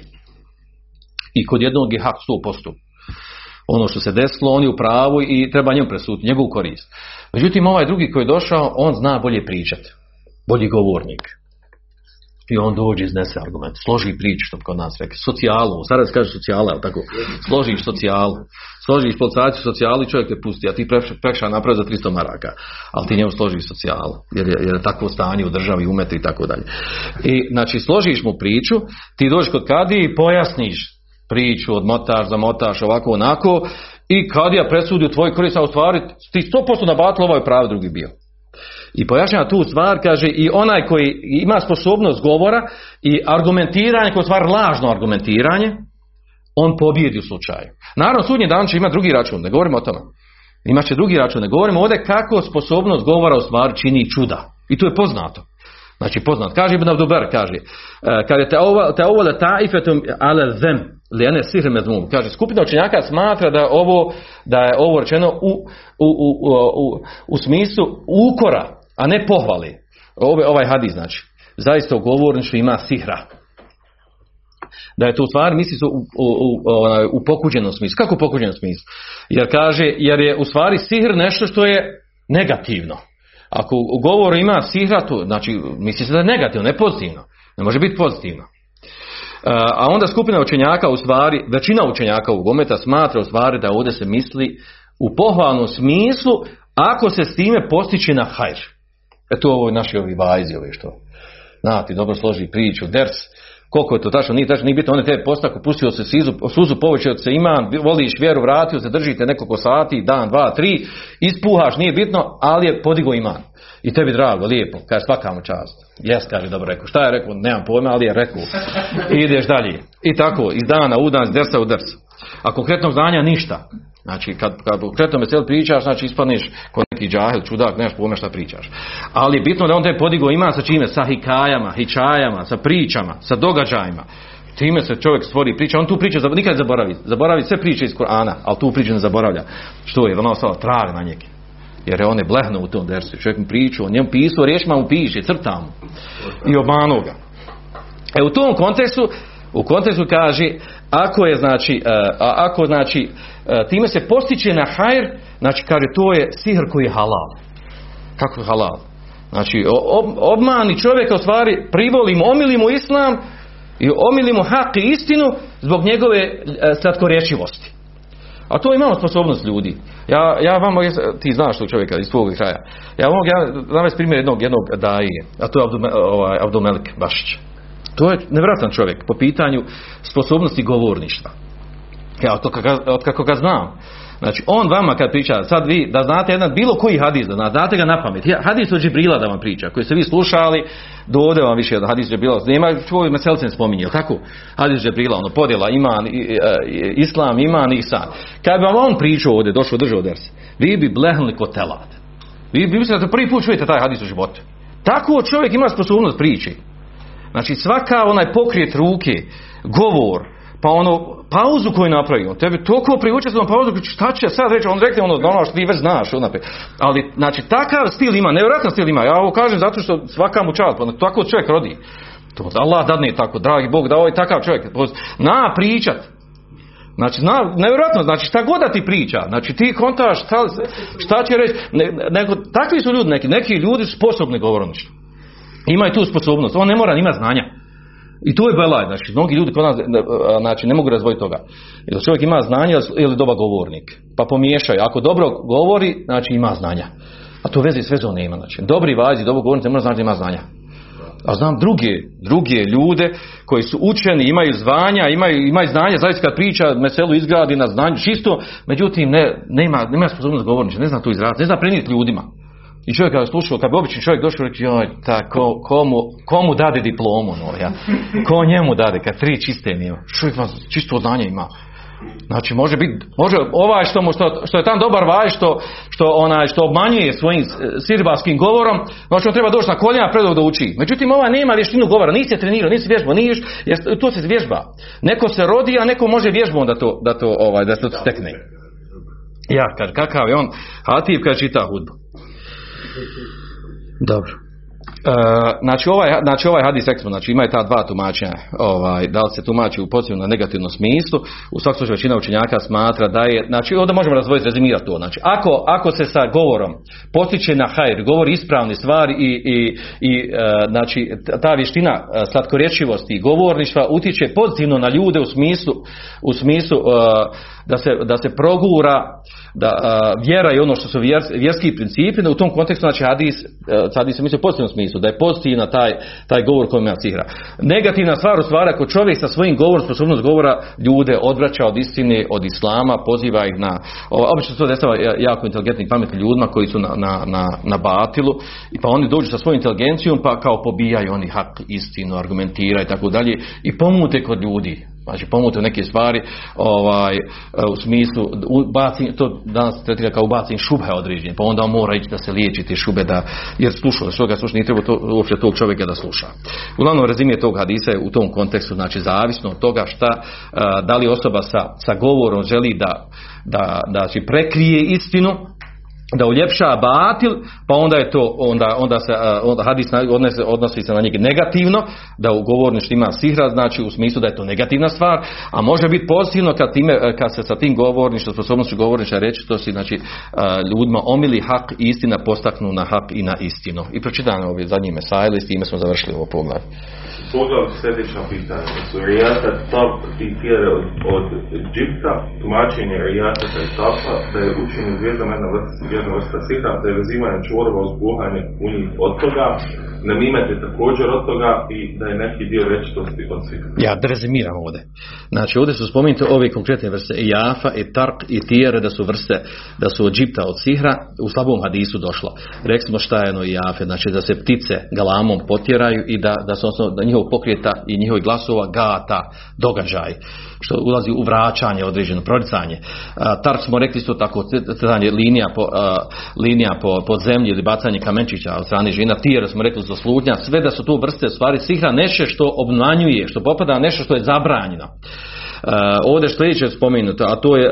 I kod jednog je hak 100%. Ono što se desilo, on je u pravu i treba njemu presuditi, njegovu korist. Međutim, ovaj drugi koji je došao, on zna bolje pričati. Bolji govornik. I on dođe iznese argument. Složi priču, što kod nas rekli. Socijalu. Sada se kaže socijala, ali tako. Složiš socijalu. Složiš policajcu socijalu i čovjek te pusti. A ti prekša napravi za 300 maraka. Ali ti njemu složiš socijalu. Jer je, jer je takvo stanje u državi, umete i tako dalje. I znači složiš mu priču, ti dođeš kod kadi i pojasniš priču, odmotaš, zamotaš, ovako, onako, i kadija presudi u tvoj korist, a u stvari ti 100% na batlu, ovaj pravi drugi bio. I pojašnjava tu stvar, kaže, i onaj koji ima sposobnost govora i argumentiranje, koji stvar lažno argumentiranje, on pobjedi u slučaju. Naravno, sudnji dan će imati drugi račun, ne govorimo o tome. Imat će drugi račun, ne govorimo ovdje kako sposobnost govora u stvari čini čuda. I to je poznato. Znači poznat. Kaže Ibn Abdubar, kaže, e, kaže te ovo, te ovo da taifetum ale zem, li ene sihr. Kaže, skupina učenjaka smatra da ovo, da je ovo rečeno u, u, u, u, u smislu ukora, a ne pohvali. Ove, ovaj hadis znači. Zaista u govorništvu ima sihra. Da je to u stvari misli se u, u, u, u pokuđenom smislu. Kako u pokuđenom smislu? Jer kaže, jer je u stvari sihr nešto što je negativno. Ako u govoru ima sihra, to znači misli se da je negativno, ne pozitivno. Ne može biti pozitivno. A onda skupina učenjaka u stvari, većina učenjaka u Gometa smatra u stvari da ovdje se misli u pohvalnom smislu ako se s time postiče na hajr. E to ovo naši ovi vajzi, ovi što znati, dobro složi priču, ders, koliko je to tačno, nije tačno, nije bitno, on je te postako pustio se sizu, suzu povećao se iman, voliš vjeru, vratio se, držite nekoliko sati, dan, dva, tri, ispuhaš, nije bitno, ali je podigo iman. I tebi drago, lijepo, kaže svaka mu čast. Jes, kaže, dobro rekao. Šta je rekao? Nemam pojma, ali je rekao. I ideš dalje. I tako, iz dana u dan, iz dersa u ders. A konkretnog znanja ništa. Znači, kad, kad konkretno mesel pričaš, znači ispadneš kod neki džahil, čudak, nemaš pojma šta pričaš. Ali bitno da on te podigo ima sa čime? Sa hikajama, hičajama, sa pričama, sa događajima. Time se čovjek stvori priča, on tu priču nikad zaboravi. Zaboravi sve priče iz Korana, ali tu priču ne zaboravlja. Što je? Ona ostala trave na njegi. Jer je on je blehno u tom dersu. Čovjek mu pričao, on njemu pisao, riječima mu piše, crta mu. I obmanuo ga. E u tom kontekstu, u kontekstu kaže, ako je znači, uh, ako znači, uh, time se postiče na hajr, znači kaže to je sihr koji je halal. Kako je halal? Znači, ob, obmani čovjeka u stvari, privolimo, omilimo islam i omilimo hak i istinu zbog njegove uh, slatkorječivosti. A to imamo sposobnost ljudi. Ja, ja vam ti znaš tog čovjeka iz svog kraja. Ja mogu ja primjer jednog, jednog daje, a to je Abdul, ovaj, Bašić. To je nevratan čovjek po pitanju sposobnosti govorništva. Ja, od, kako, od kako ga znam. Znači, on vama kad priča, sad vi, da znate jedan bilo koji hadis, da znate ga na pamet. Hadis od Džibrila da vam priča, koji ste vi slušali, do ovdje vam više hadis Džibrila. Nema, čovjek meselce ne spominje, tako? Hadis Džibrila, ono, podjela, iman, islam, iman, isan. Kad bi vam on pričao ovdje, došao držao ders, vi bi blehnuli kod telat. Vi bi mislili da prvi put čujete taj hadis u životu. Tako čovjek ima sposobnost priči. Znači, svaka onaj pokrijet ruke, govor, pa ono, pauzu koju napravi, on tebe toliko priuče za pauzu, šta će sad reći, on rekne ono, ono što ti već znaš, unaprijed. Ali, znači, takav stil ima, nevjerojatan stil ima, ja ovo kažem zato što svaka mu čast, pa tako čovjek rodi. To Allah dadne tako, dragi Bog, da ovaj takav čovjek, na pričat, Znači, na, nevjerojatno, znači šta god da ti priča, znači ti kontaš šta, šta će reći, ne, nego, takvi su ljudi neki, neki ljudi su sposobni govorništvo. Imaju tu sposobnost, on ne mora imati znanja. I to je belaj, znači mnogi ljudi kod nas znači, ne mogu razvojiti toga. Jer čovjek ima znanja ili dobar govornik. Pa pomiješaju. Ako dobro govori, znači ima znanja. A to veze s vezom nema. Znači, dobri vazi, dobro govornik ne mora znači da ima znanja. A znam druge, druge ljude koji su učeni, imaju zvanja, imaju, imaju znanja, zaista kad priča meselu izgradi na znanju, čisto, međutim ne, nema, nema sposobnost govornića, ne zna to izraziti, ne zna prenijeti ljudima. I čovjek kada je slušao, kad bi obični čovjek došao reći, joj, ta, ko, komu, komu dade diplomu, no, ja? Ko njemu dade, kad tri čiste nije. Čovjek vas čisto znanje ima. Znači može biti, može ovaj što, mu, što, što je tam dobar vaj, što, što, onaj, što obmanjuje svojim sirbarskim govorom, znači on treba doći na koljena predog da uči. Međutim, ova nema vještinu govora, nisi je trenirao, nisi vježbao, nisi, jer to se vježba. Neko se rodi, a neko može vježbom da to, da to, ovaj, da to stekne. Ja, kad, kakav je on, Hatib kad čita hudbu. Dobro. E, znači, ovaj, znači ovaj hadis reksmo, znači imaju ta dva tumačenja, ovaj, da li se tumači u pozitivno negativnom smislu, u svakom slučaju većina učenjaka smatra da je, znači onda možemo razvojiti, rezimirati to, znači ako, ako se sa govorom postiče na hajr, govori ispravne stvari i, i, i e, znači ta vještina e, slatkorječivosti i govorništva utiče pozitivno na ljude u smislu, u smislu da se, da se progura da a, vjera i ono što su vjers- vjerski principi, da u tom kontekstu znači hadis, e, hadis se misli u pozitivnom smislu, da je pozitivna taj, taj govor koji ima sihra. Negativna stvar u stvari ako čovjek sa svojim govorom, sposobnost govora ljude odvraća od istine, od islama, poziva ih na, obično se to dešava jako inteligentnim pametnim ljudima koji su na, na, na, na batilu i pa oni dođu sa svojom inteligencijom pa kao pobijaju oni hak, istinu, argumentiraju i tako dalje i pomute kod ljudi. Znači pomute u neke stvari ovaj, u smislu u- baci, to danas tretira kao bacin šubhe određen, pa onda on mora ići da se liječi te šube da, jer sluša, što ga sluša, nije treba to, uopće tog čovjeka da sluša. Uglavnom rezime tog hadisa je u tom kontekstu, znači zavisno od toga šta, da li osoba sa, sa govorom želi da, da, da znači, prekrije istinu, da uljepša batil, pa onda je to, onda, onda se, onda hadis odnese, odnosi se na njega negativno, da u govorništvu ima sihra, znači u smislu da je to negativna stvar, a može biti pozitivno kad, time, kad se sa tim govorništvom, sposobnošću govorništva reći, to si znači ljudima omili hak i istina postaknu na hak i na istinu. I pročitam ove zadnje mesajle i s time smo završili ovo poglavlje. Poglav sljedeća pitanja. Su Rijata i tjere od, od Egipta, tumačenje Rijata i Tafa, da je učenje zvijezdama jedna vrsta, jedna vrsta sihra, da je vezivanje čvorova uz buhanje u njih od toga, namimete također od toga i da je neki dio rečitosti od sihra. Ja da rezimiram ovdje. Znači ovdje su spomenute ove konkretne vrste i jafa, i tark, i tijere da su vrste, da su od džipta od sihra, u slabom hadisu došlo. Rekli smo šta je ono i jafe, znači da se ptice galamom potjeraju i da, da su osnovno, da njihov pokrijeta i njihovih glasova gata događaj, što ulazi u vraćanje određeno, proricanje. Tark smo rekli isto tako, crtanje linija po, linija po, po zemlji ili bacanje kamenčića od strane žena, tijere smo rekli za slutnja, sve da su tu vrste stvari sihra, nešto što obmanjuje, što popada nešto što je zabranjeno. Ovdje što je spomenuto, a to je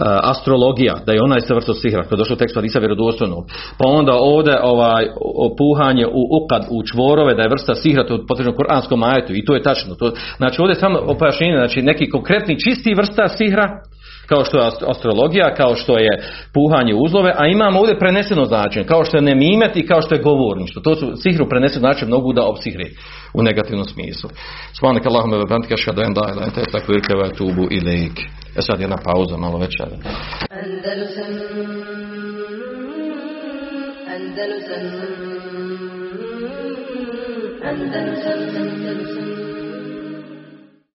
astrologija, da je ona vrsta sihra, koja je došlo tekstu Hadisa vjerodostojnog. Pa onda ovdje ovaj, puhanje u ukad, u čvorove, da je vrsta sihra, to je potrebno u kuranskom ajetu i to je tačno. To, znači ovdje je samo pojašnjenje, znači neki konkretni čisti vrsta sihra, kao što je ast- astrologija, kao što je puhanje uzlove, a imamo ovdje preneseno značenje, kao što je nemimet i kao što je govorništvo. To su sihru preneseno značenje mogu da opsihri u negativnom smislu. Svanak Allahume ve bihamdika ashhadu an la ilaha illa anta astaghfiruka wa atubu ilaik. E sad jedna pauza malo veća. Andalusam Andalusam Andalusam